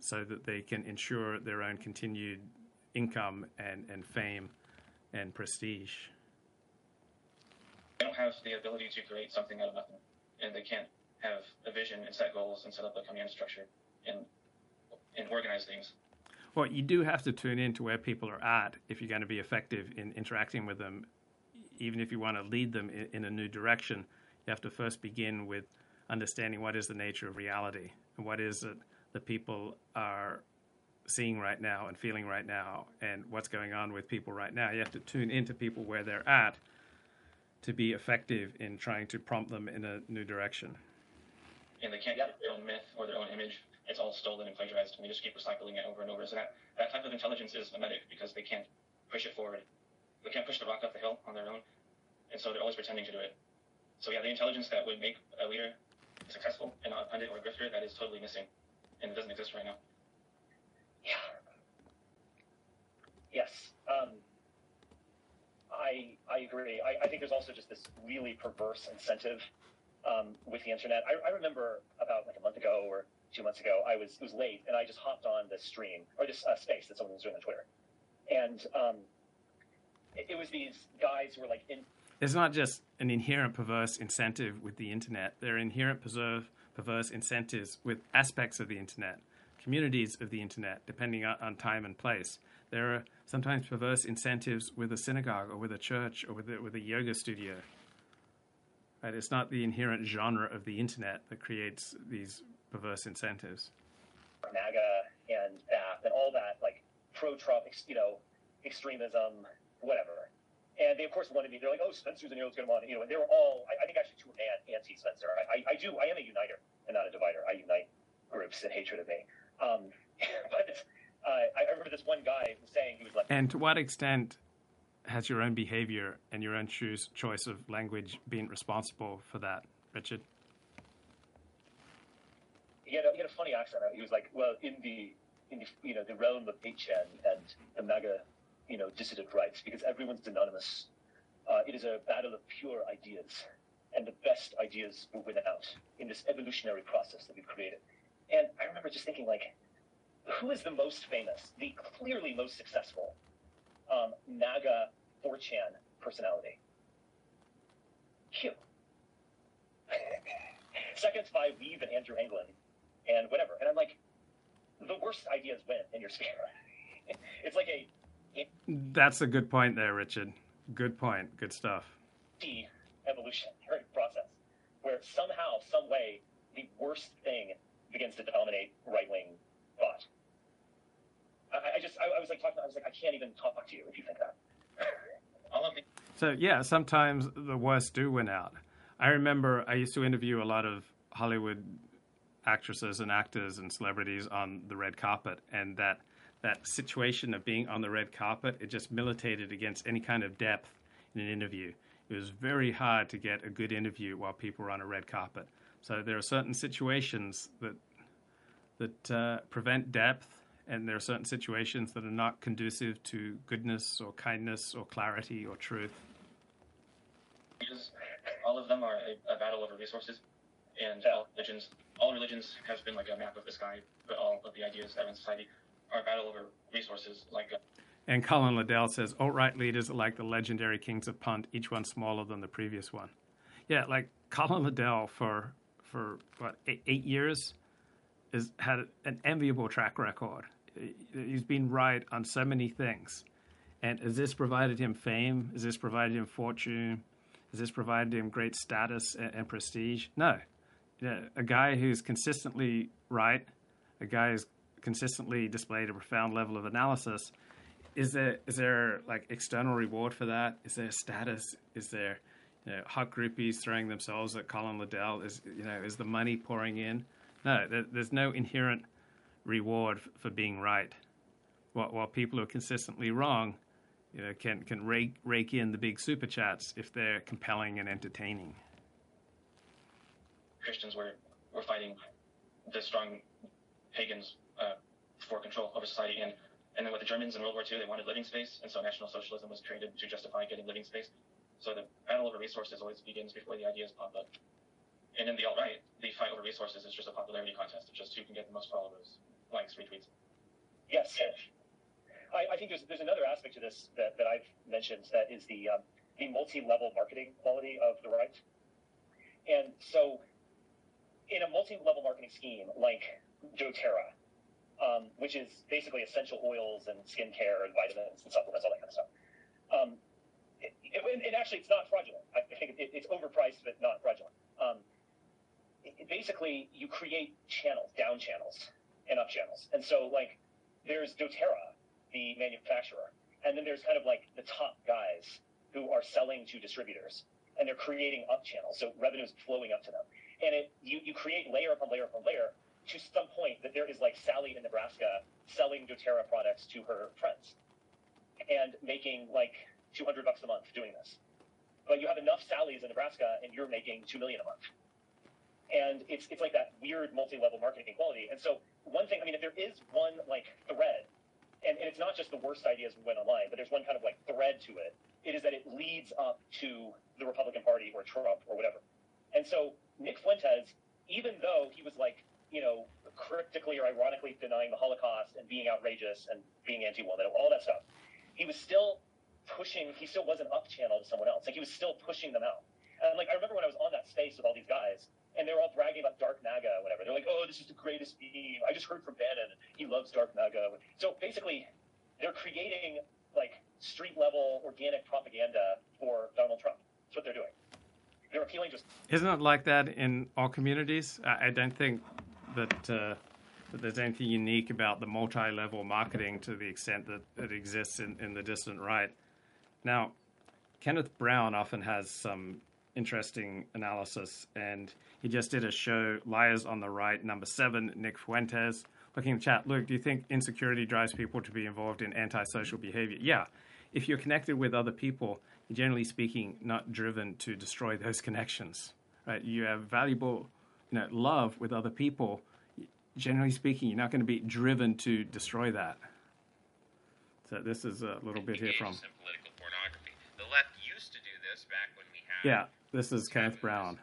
Speaker 1: so that they can ensure their own continued income and, and fame and prestige.
Speaker 4: they don't have the ability to create something out of nothing, and they can't have a vision and set goals and set up a command structure and and organize things.
Speaker 1: Well, you do have to tune in to where people are at if you're going to be effective in interacting with them. Even if you want to lead them in, in a new direction, you have to first begin with understanding what is the nature of reality and what is it that people are seeing right now and feeling right now and what's going on with people right now. You have to tune into people where they're at to be effective in trying to prompt them in a new direction.
Speaker 4: and they can't get their own myth or their own image. It's all stolen and plagiarized, and they just keep recycling it over and over. So that, that type of intelligence is mimetic because they can't push it forward. They can't push the rock up the hill on their own, and so they're always pretending to do it. So yeah, the intelligence that would make a leader successful and not a pundit or a grifter, that is totally missing, and it doesn't exist right now.
Speaker 2: yeah. Yes. Um, I I agree. I, I think there's also just this really perverse incentive um, with the internet. I, I remember about like a month ago or two months ago, I was it was late and I just hopped on this stream or this uh, space that someone was doing on Twitter, and um, it, it was these guys who were like in
Speaker 1: There's not just an inherent perverse incentive with the internet. There are inherent preserve, perverse incentives with aspects of the internet, communities of the internet, depending on, time and place. There are sometimes perverse incentives with a synagogue or with a church or with a, with a yoga studio. Right? It's not the inherent genre of the internet that creates these perverse incentives.
Speaker 2: MAGA and and all that, like pro-Trump, you know, extremism, whatever. And they, of course, wanted me. They're like, "Oh, Spencer's in here. Let's get him on." You know, and they were all. I, I think actually too anti-Spencer. I, I, I, do. I am a uniter and not a divider. I unite groups in hatred of me. Um, but uh, I remember this one guy saying he was like.
Speaker 1: And to what extent has your own behavior and your own choose, choice of language been responsible for that, Richard?
Speaker 2: He had a, he had a funny accent. He was like, "Well, in the in the you know the realm of 8chan and the MAGA you know, dissident rights because everyone's anonymous. Uh, it is a battle of pure ideas, and the best ideas will win out in this evolutionary process that we've created. And I remember just thinking, like, who is the most famous, the clearly most successful um, MAGA 4chan personality? Q. Seconds by Weev and Andrew Anglin and whatever. And I'm like, the worst ideas win in your sphere. it's like a
Speaker 1: that's a good point there, Richard. Good point. Good stuff.
Speaker 2: The evolutionary process where somehow, some way, the worst thing begins to dominate right wing thought. I, I just, I, I, was like talking, I was like, I can't even talk to you if you think that.
Speaker 1: so yeah, sometimes the worst do win out. I remember I used to interview a lot of Hollywood actresses and actors and celebrities on the red carpet, and that that situation of being on the red carpet, it just militated against any kind of depth in an interview. It was very hard to get a good interview while people were on a red carpet. So there are certain situations that that uh, prevent depth, and there are certain situations that are not conducive to goodness or kindness or clarity or truth.
Speaker 4: All of them are a, a battle over resources, and all religions, all religions have been like a map of the sky, but all of the ideas that are in society battle over resources like. Uh,
Speaker 1: and Colin Liddell says alt right leaders are like the legendary kings of punt, each one smaller than the previous one. Yeah, like Colin Liddell for for what eight, eight years has had an enviable track record. He's been right on so many things. And has this provided him fame? Has this provided him fortune? Has this provided him great status and, and prestige? No. Yeah, a guy who's consistently right, a guy who's consistently displayed a profound level of analysis. Is there is there like external reward for that? Is there status? Is there you know, hot groupies throwing themselves at Colin Liddell? Is you know is the money pouring in? No, there, there's no inherent reward for being right. While, while people who are consistently wrong, you know, can can rake rake in the big super chats if they're compelling and entertaining.
Speaker 4: Christians were were fighting the strong pagans uh, for control over society. And and then with the Germans in World War II, they wanted living space, and so National Socialism was created to justify getting living space. So the battle over resources always begins before the ideas pop up. And in the alt right, the fight over resources is just a popularity contest. It's just who can get the most followers, likes, retweets.
Speaker 2: Yes. I, I think there's there's another aspect to this that, that I've mentioned that is the um, the multi-level marketing quality of the right. And so, in a multi-level marketing scheme like doTERRA, um, which is basically essential oils and skincare and vitamins and supplements, all that kind of stuff. Um, it, it, and actually, it's not fraudulent. I think it, it's overpriced, but not fraudulent. Um, basically, you create channels, down channels, and up channels. And so, like, there's doTERRA, the manufacturer, and then there's kind of like the top guys who are selling to distributors, and they're creating up channels, so revenue is flowing up to them. And it you, you create layer upon layer upon layer to some point that there is like Sally in Nebraska selling doTERRA products to her friends and making like 200 bucks a month doing this. But you have enough Sallys in Nebraska and you're making 2 million a month. And it's, it's like that weird multi-level marketing quality. And so one thing, I mean, if there is one like thread, and, and it's not just the worst ideas went online, but there's one kind of like thread to it, it is that it leads up to the Republican Party or Trump or whatever. And so Nick Fuentes, even though he was like you know, cryptically or ironically denying the Holocaust and being outrageous and being anti-woman, all that stuff. He was still pushing. He still wasn't up channel to someone else. Like he was still pushing them out. And like I remember when I was on that space with all these guys, and they were all bragging about Dark MAGA or whatever. They're like, "Oh, this is the greatest meme. I just heard from Bannon. He loves Dark MAGA." So basically, they're creating like street level organic propaganda for Donald Trump. That's what they're doing. They're appealing just.
Speaker 1: Isn't it like that in all communities? I don't think that, uh, that there's anything unique about the multi-level marketing to the extent that it exists in, in the distant right. Now, Kenneth Brown often has some interesting analysis, and he just did a show, Liars on the Right, number seven, Nick Fuentes. Looking in the chat, Luke, do you think insecurity drives people to be involved in antisocial behavior? Yeah. If you're connected with other people, generally speaking not driven to destroy those connections. Right? You have valuable know, love with other people. Generally speaking, you're not going to be driven to destroy that. So this is a little bit here from.
Speaker 5: political pornography. The left used to do this back when we had.
Speaker 1: Yeah, this is Kenneth Brown.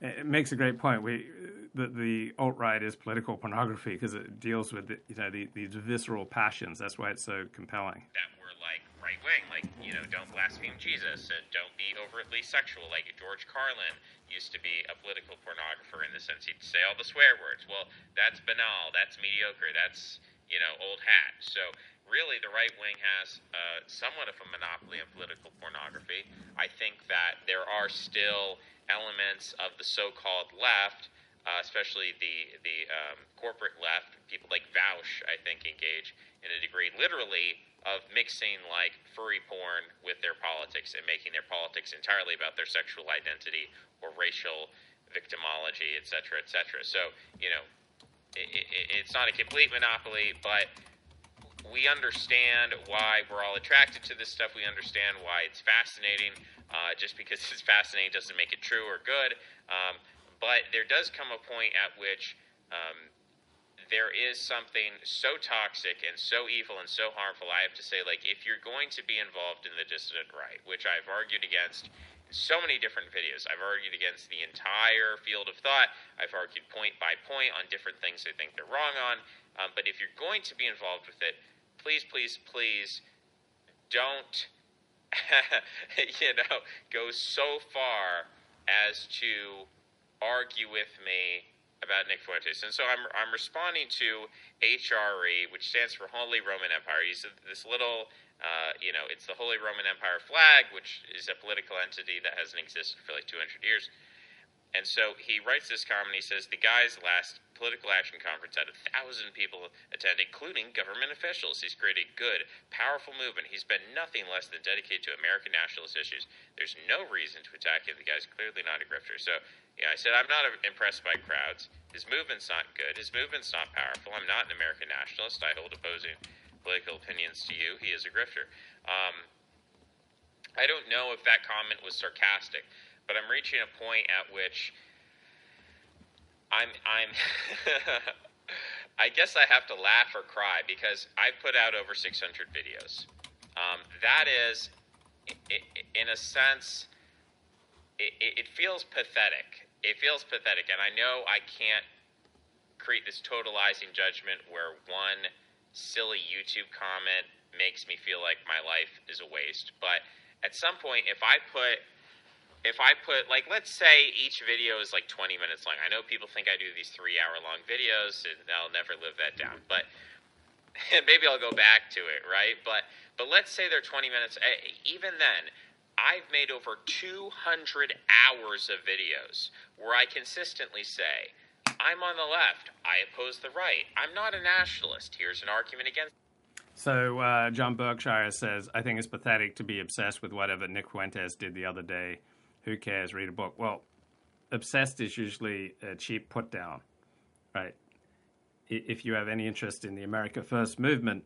Speaker 1: It makes a great point. We the, the alt right is political pornography because it deals with the, you know the, these visceral passions. That's why it's so compelling.
Speaker 5: That right wing, like you know, don't blaspheme Jesus and don't be overtly sexual. Like George Carlin used to be a political pornographer in the sense he'd say all the swear words. Well, that's banal. That's mediocre. That's you know old hat. So really, the right wing has uh, somewhat of a monopoly on political pornography. I think that there are still elements of the so-called left, uh, especially the the um, corporate left, people like Vaush, I think, engage in a degree, literally, of mixing like furry porn with their politics and making their politics entirely about their sexual identity or racial victimology, et cetera, et cetera. So, you know, it, it, it's not a complete monopoly, but we understand why we're all attracted to this stuff. We understand why it's fascinating. Uh, just because it's fascinating doesn't make it true or good. Um, but there does come a point at which um, there is something so toxic and so evil and so harmful. I have to say, like, if you're going to be involved in the dissident right, which I've argued against in so many different videos, I've argued against the entire field of thought. I've argued point by point on different things I think they're wrong on. Um, but if you're going to be involved with it, please, please, please don't you know, go so far as to argue with me about Nick Fuentes. And so I'm, I'm responding to HRE, which stands for Holy Roman Empire. He's this little, uh, you know, it's the Holy Roman Empire flag, which is a political entity that hasn't existed for like 200 years. And so he writes this comment. He says the guy's last political action conference had a thousand people attend, including government officials. He's created good, powerful movement. He's been nothing less than dedicated to American nationalist issues. There's no reason to attack him. The guy's clearly not a grifter. So, yeah, I said I'm not impressed by crowds. His movement's not good. His movement's not powerful. I'm not an American nationalist. I hold opposing political opinions to you. He is a grifter. Um, I don't know if that comment was sarcastic but I'm reaching a point at which I'm I'm I guess I have to laugh or cry because I've put out over 600 videos. Um, that is, in a sense, it, it feels pathetic. It feels pathetic, and I know I can't create this totalizing judgment where one silly YouTube comment makes me feel like my life is a waste. But at some point, if I put if I put like let's say each video is like 20 minutes long. I know people think I do these 3 hour long videos and I'll never live that down. But maybe I'll go back to it, right? But but let's say they're 20 minutes eh, even then I've made over 200 hours of videos where I consistently say I'm on the left. I oppose the right. I'm not a nationalist. Here's an argument against.
Speaker 1: So uh, John Berkshire says, "I think it's pathetic to be obsessed with whatever Nick Fuentes did the other day who cares? Read a book. Well, obsessed is usually a cheap put down, right? If you have any interest in the America First movement,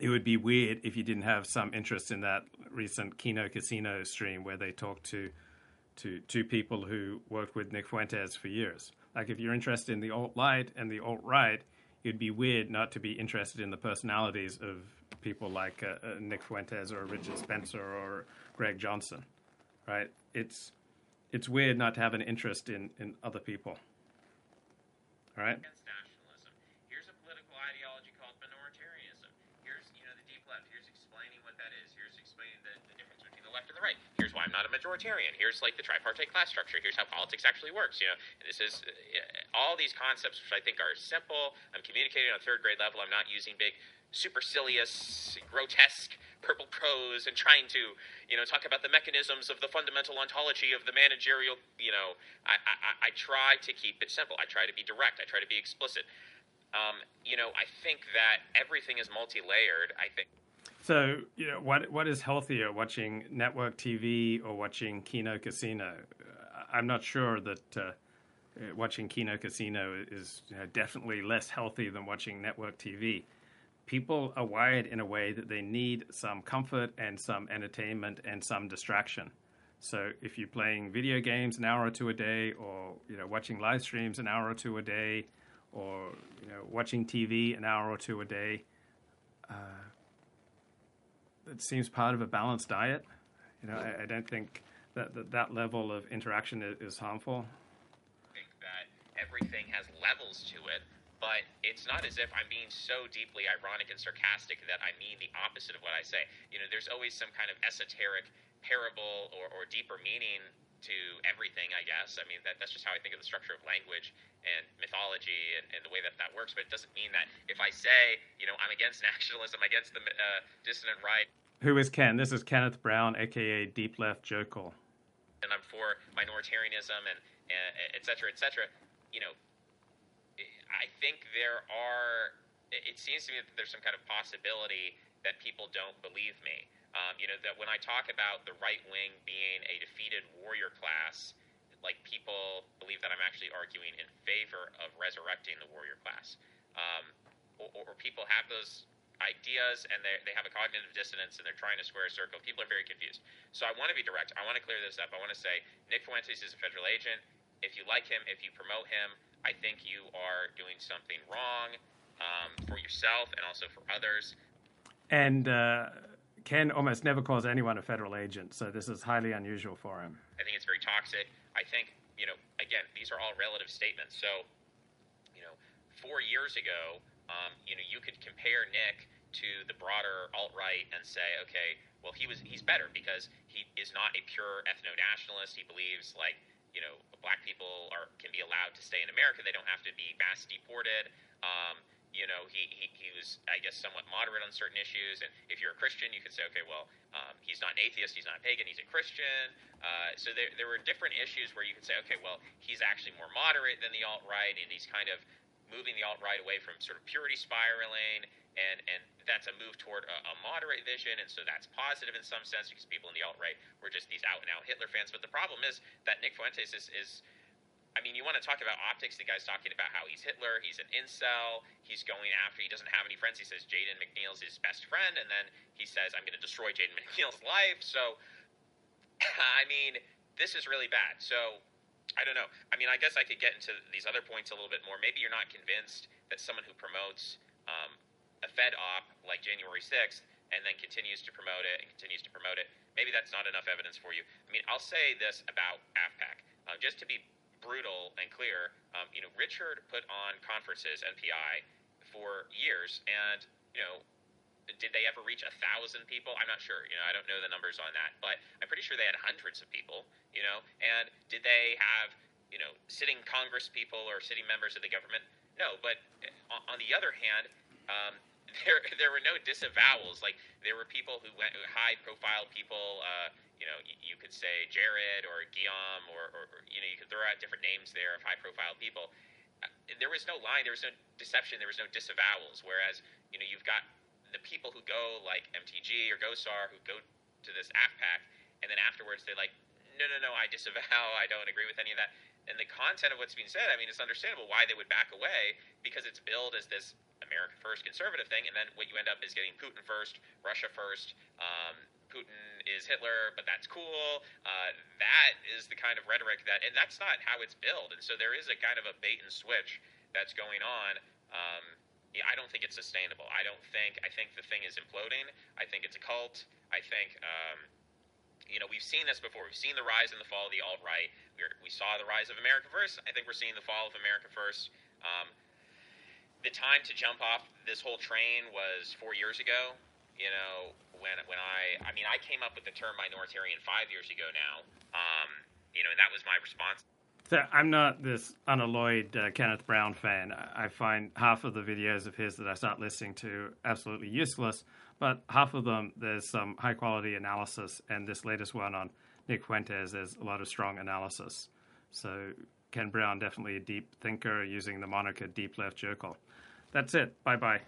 Speaker 1: it would be weird if you didn't have some interest in that recent Kino Casino stream where they talked to to two people who worked with Nick Fuentes for years. Like if you're interested in the alt right and the alt right, it'd be weird not to be interested in the personalities of people like uh, uh, Nick Fuentes or Richard Spencer or Greg Johnson right? It's it's weird not to have an interest in, in other people. All right?
Speaker 5: Against nationalism. Here's a political ideology called minoritarianism. Here's, you know, the deep left. Here's explaining what that is. Here's explaining the, the difference between the left and the right. Here's why I'm not a majoritarian. Here's like the tripartite class structure. Here's how politics actually works. You know, this is uh, all these concepts which I think are simple. I'm communicating on a third grade level. I'm not using big supercilious, grotesque purple prose and trying to, you know, talk about the mechanisms of the fundamental ontology of the managerial. You know, I, I, I try to keep it simple. I try to be direct. I try to be explicit. Um, you know, I think that everything is multi-layered. I think.
Speaker 1: So, you know, what what is healthier, watching network TV or watching Kino Casino? I'm not sure that uh, watching Kino Casino is you know, definitely less healthy than watching network TV. People are wired in a way that they need some comfort and some entertainment and some distraction. So if you're playing video games an hour or two a day, or you know watching live streams an hour or two a day, or you know watching TV an hour or two a day, uh, it seems part of a balanced diet. You know, I, I don't think that, that that level of interaction is, is harmful I think that
Speaker 5: everything has levels to it, but it's not as if I'm being so deeply ironic and sarcastic that I mean the opposite of what I say. You know, there's always some kind of esoteric parable or, or deeper meaning to everything, I guess. I mean, that, that's just how I think of the structure of language and mythology and, and the way that that works. But it doesn't mean that if I say, you know, I'm against nationalism, against the uh, dissident right.
Speaker 1: Who is Ken? This is Kenneth Brown, aka Deep Left Jokel.
Speaker 5: And I'm for minoritarianism and, and et cetera, et cetera you know, I think there are. It seems to me that there's some kind of possibility that people don't believe me. Um, you know, that when I talk about the right wing being a defeated warrior class, like people believe that I'm actually arguing in favor of resurrecting the warrior class. Um, or, or, people have those ideas and they have a cognitive dissonance and they're trying to square a circle. People are very confused. So I want to be direct. I want to clear this up. I want to say Nick Fuentes is a federal agent if you like him, if you promote him, I think you are doing something wrong um, for yourself and also for others.
Speaker 1: And uh, Ken almost never calls anyone a federal agent, so this is highly unusual for him.
Speaker 5: I think it's very toxic. I think, you know, again, these are all relative statements. So, you know, four years ago, um, you know, you could compare Nick to the broader alt right and say, okay, well, he was he's better because he is not a pure ethno nationalist. He believes like you know, black people are can be allowed to stay in America. They don't have to be mass deported. Um, you know, he, he, he was, I guess, somewhat moderate on certain issues. And if you're a Christian, you could say, okay, well, um, he's not an atheist, he's not a pagan, he's a Christian. Uh, so there, there were different issues where you could say, okay, well, he's actually more moderate than the alt right, and he's kind of moving the alt right away from sort of purity spiraling and and that's a move toward a, a, moderate vision, and so that's positive in some sense because people in the alt right were just these out and out Hitler fans. But the problem is that Nick Fuentes is, is I mean, you want to talk about optics. The guy's talking about how he's Hitler. He's an incel. He's going after. He doesn't have any friends. He says Jaden McNeil's his best friend, and then he says, "I'm going to destroy Jaden McNeil's life." So, I mean, this is really bad. So, I don't know. I mean, I guess I could get into these other points a little bit more. Maybe you're not convinced that someone who promotes um, a Fed op like January 6th and then continues to promote it and continues to promote it, maybe that's not enough evidence for you. I mean, I'll say this about AFPAC. Uh, just to be brutal and clear, um, you know, Richard put on conferences, NPI, for years, and, you know, did they ever reach a thousand people? I'm not sure. You know, I don't know the numbers on that, but I'm pretty sure they had hundreds of people. You know, and did they have you know sitting Congress people or sitting members of the government? No, but uh, on the other hand, um, there there were no disavowals. Like there were people who went high profile people. Uh, you know, you, could say Jared or Guillaume, or, or, or, you know, you could throw out different names there of high profile people. Uh, there was no lying. There was no deception. There was no disavowals. Whereas you know, you've got the people who go like MTG or Gosar who go to this AFPAC, and then afterwards they're like, no, no, no, I disavow. I don't agree with any of that. And the content of what's being said, I mean, it's understandable why they would back away because it's billed as this America first conservative thing, and then what you end up is getting Putin first, Russia first. Um, Putin is Hitler, but that's cool. Uh, that is the kind of rhetoric that, and that's not how it's built. And so there is a kind of a bait and switch that's going on. Um, yeah, I don't think it's sustainable. I don't think. I think the thing is imploding. I think it's a cult. I think. Um, you know, we've seen this before. We've seen the rise and the fall of the alt right. We saw the rise of America First. I think we're seeing the fall of America First. Um, the time to jump off this whole train was four years ago. You know, when when I I mean I came up with the term minoritarian five years ago now. Um, you know, and that was my response.
Speaker 1: So I'm not this unalloyed uh, Kenneth Brown fan. I find half of the videos of his that I start listening to absolutely useless. but half of them there's some high quality analysis, and this latest one on Nick Fuentes there's a lot of strong analysis. So Ken Brown definitely a deep thinker using the moniker Deep Left Jokel. That's it. Bye bye.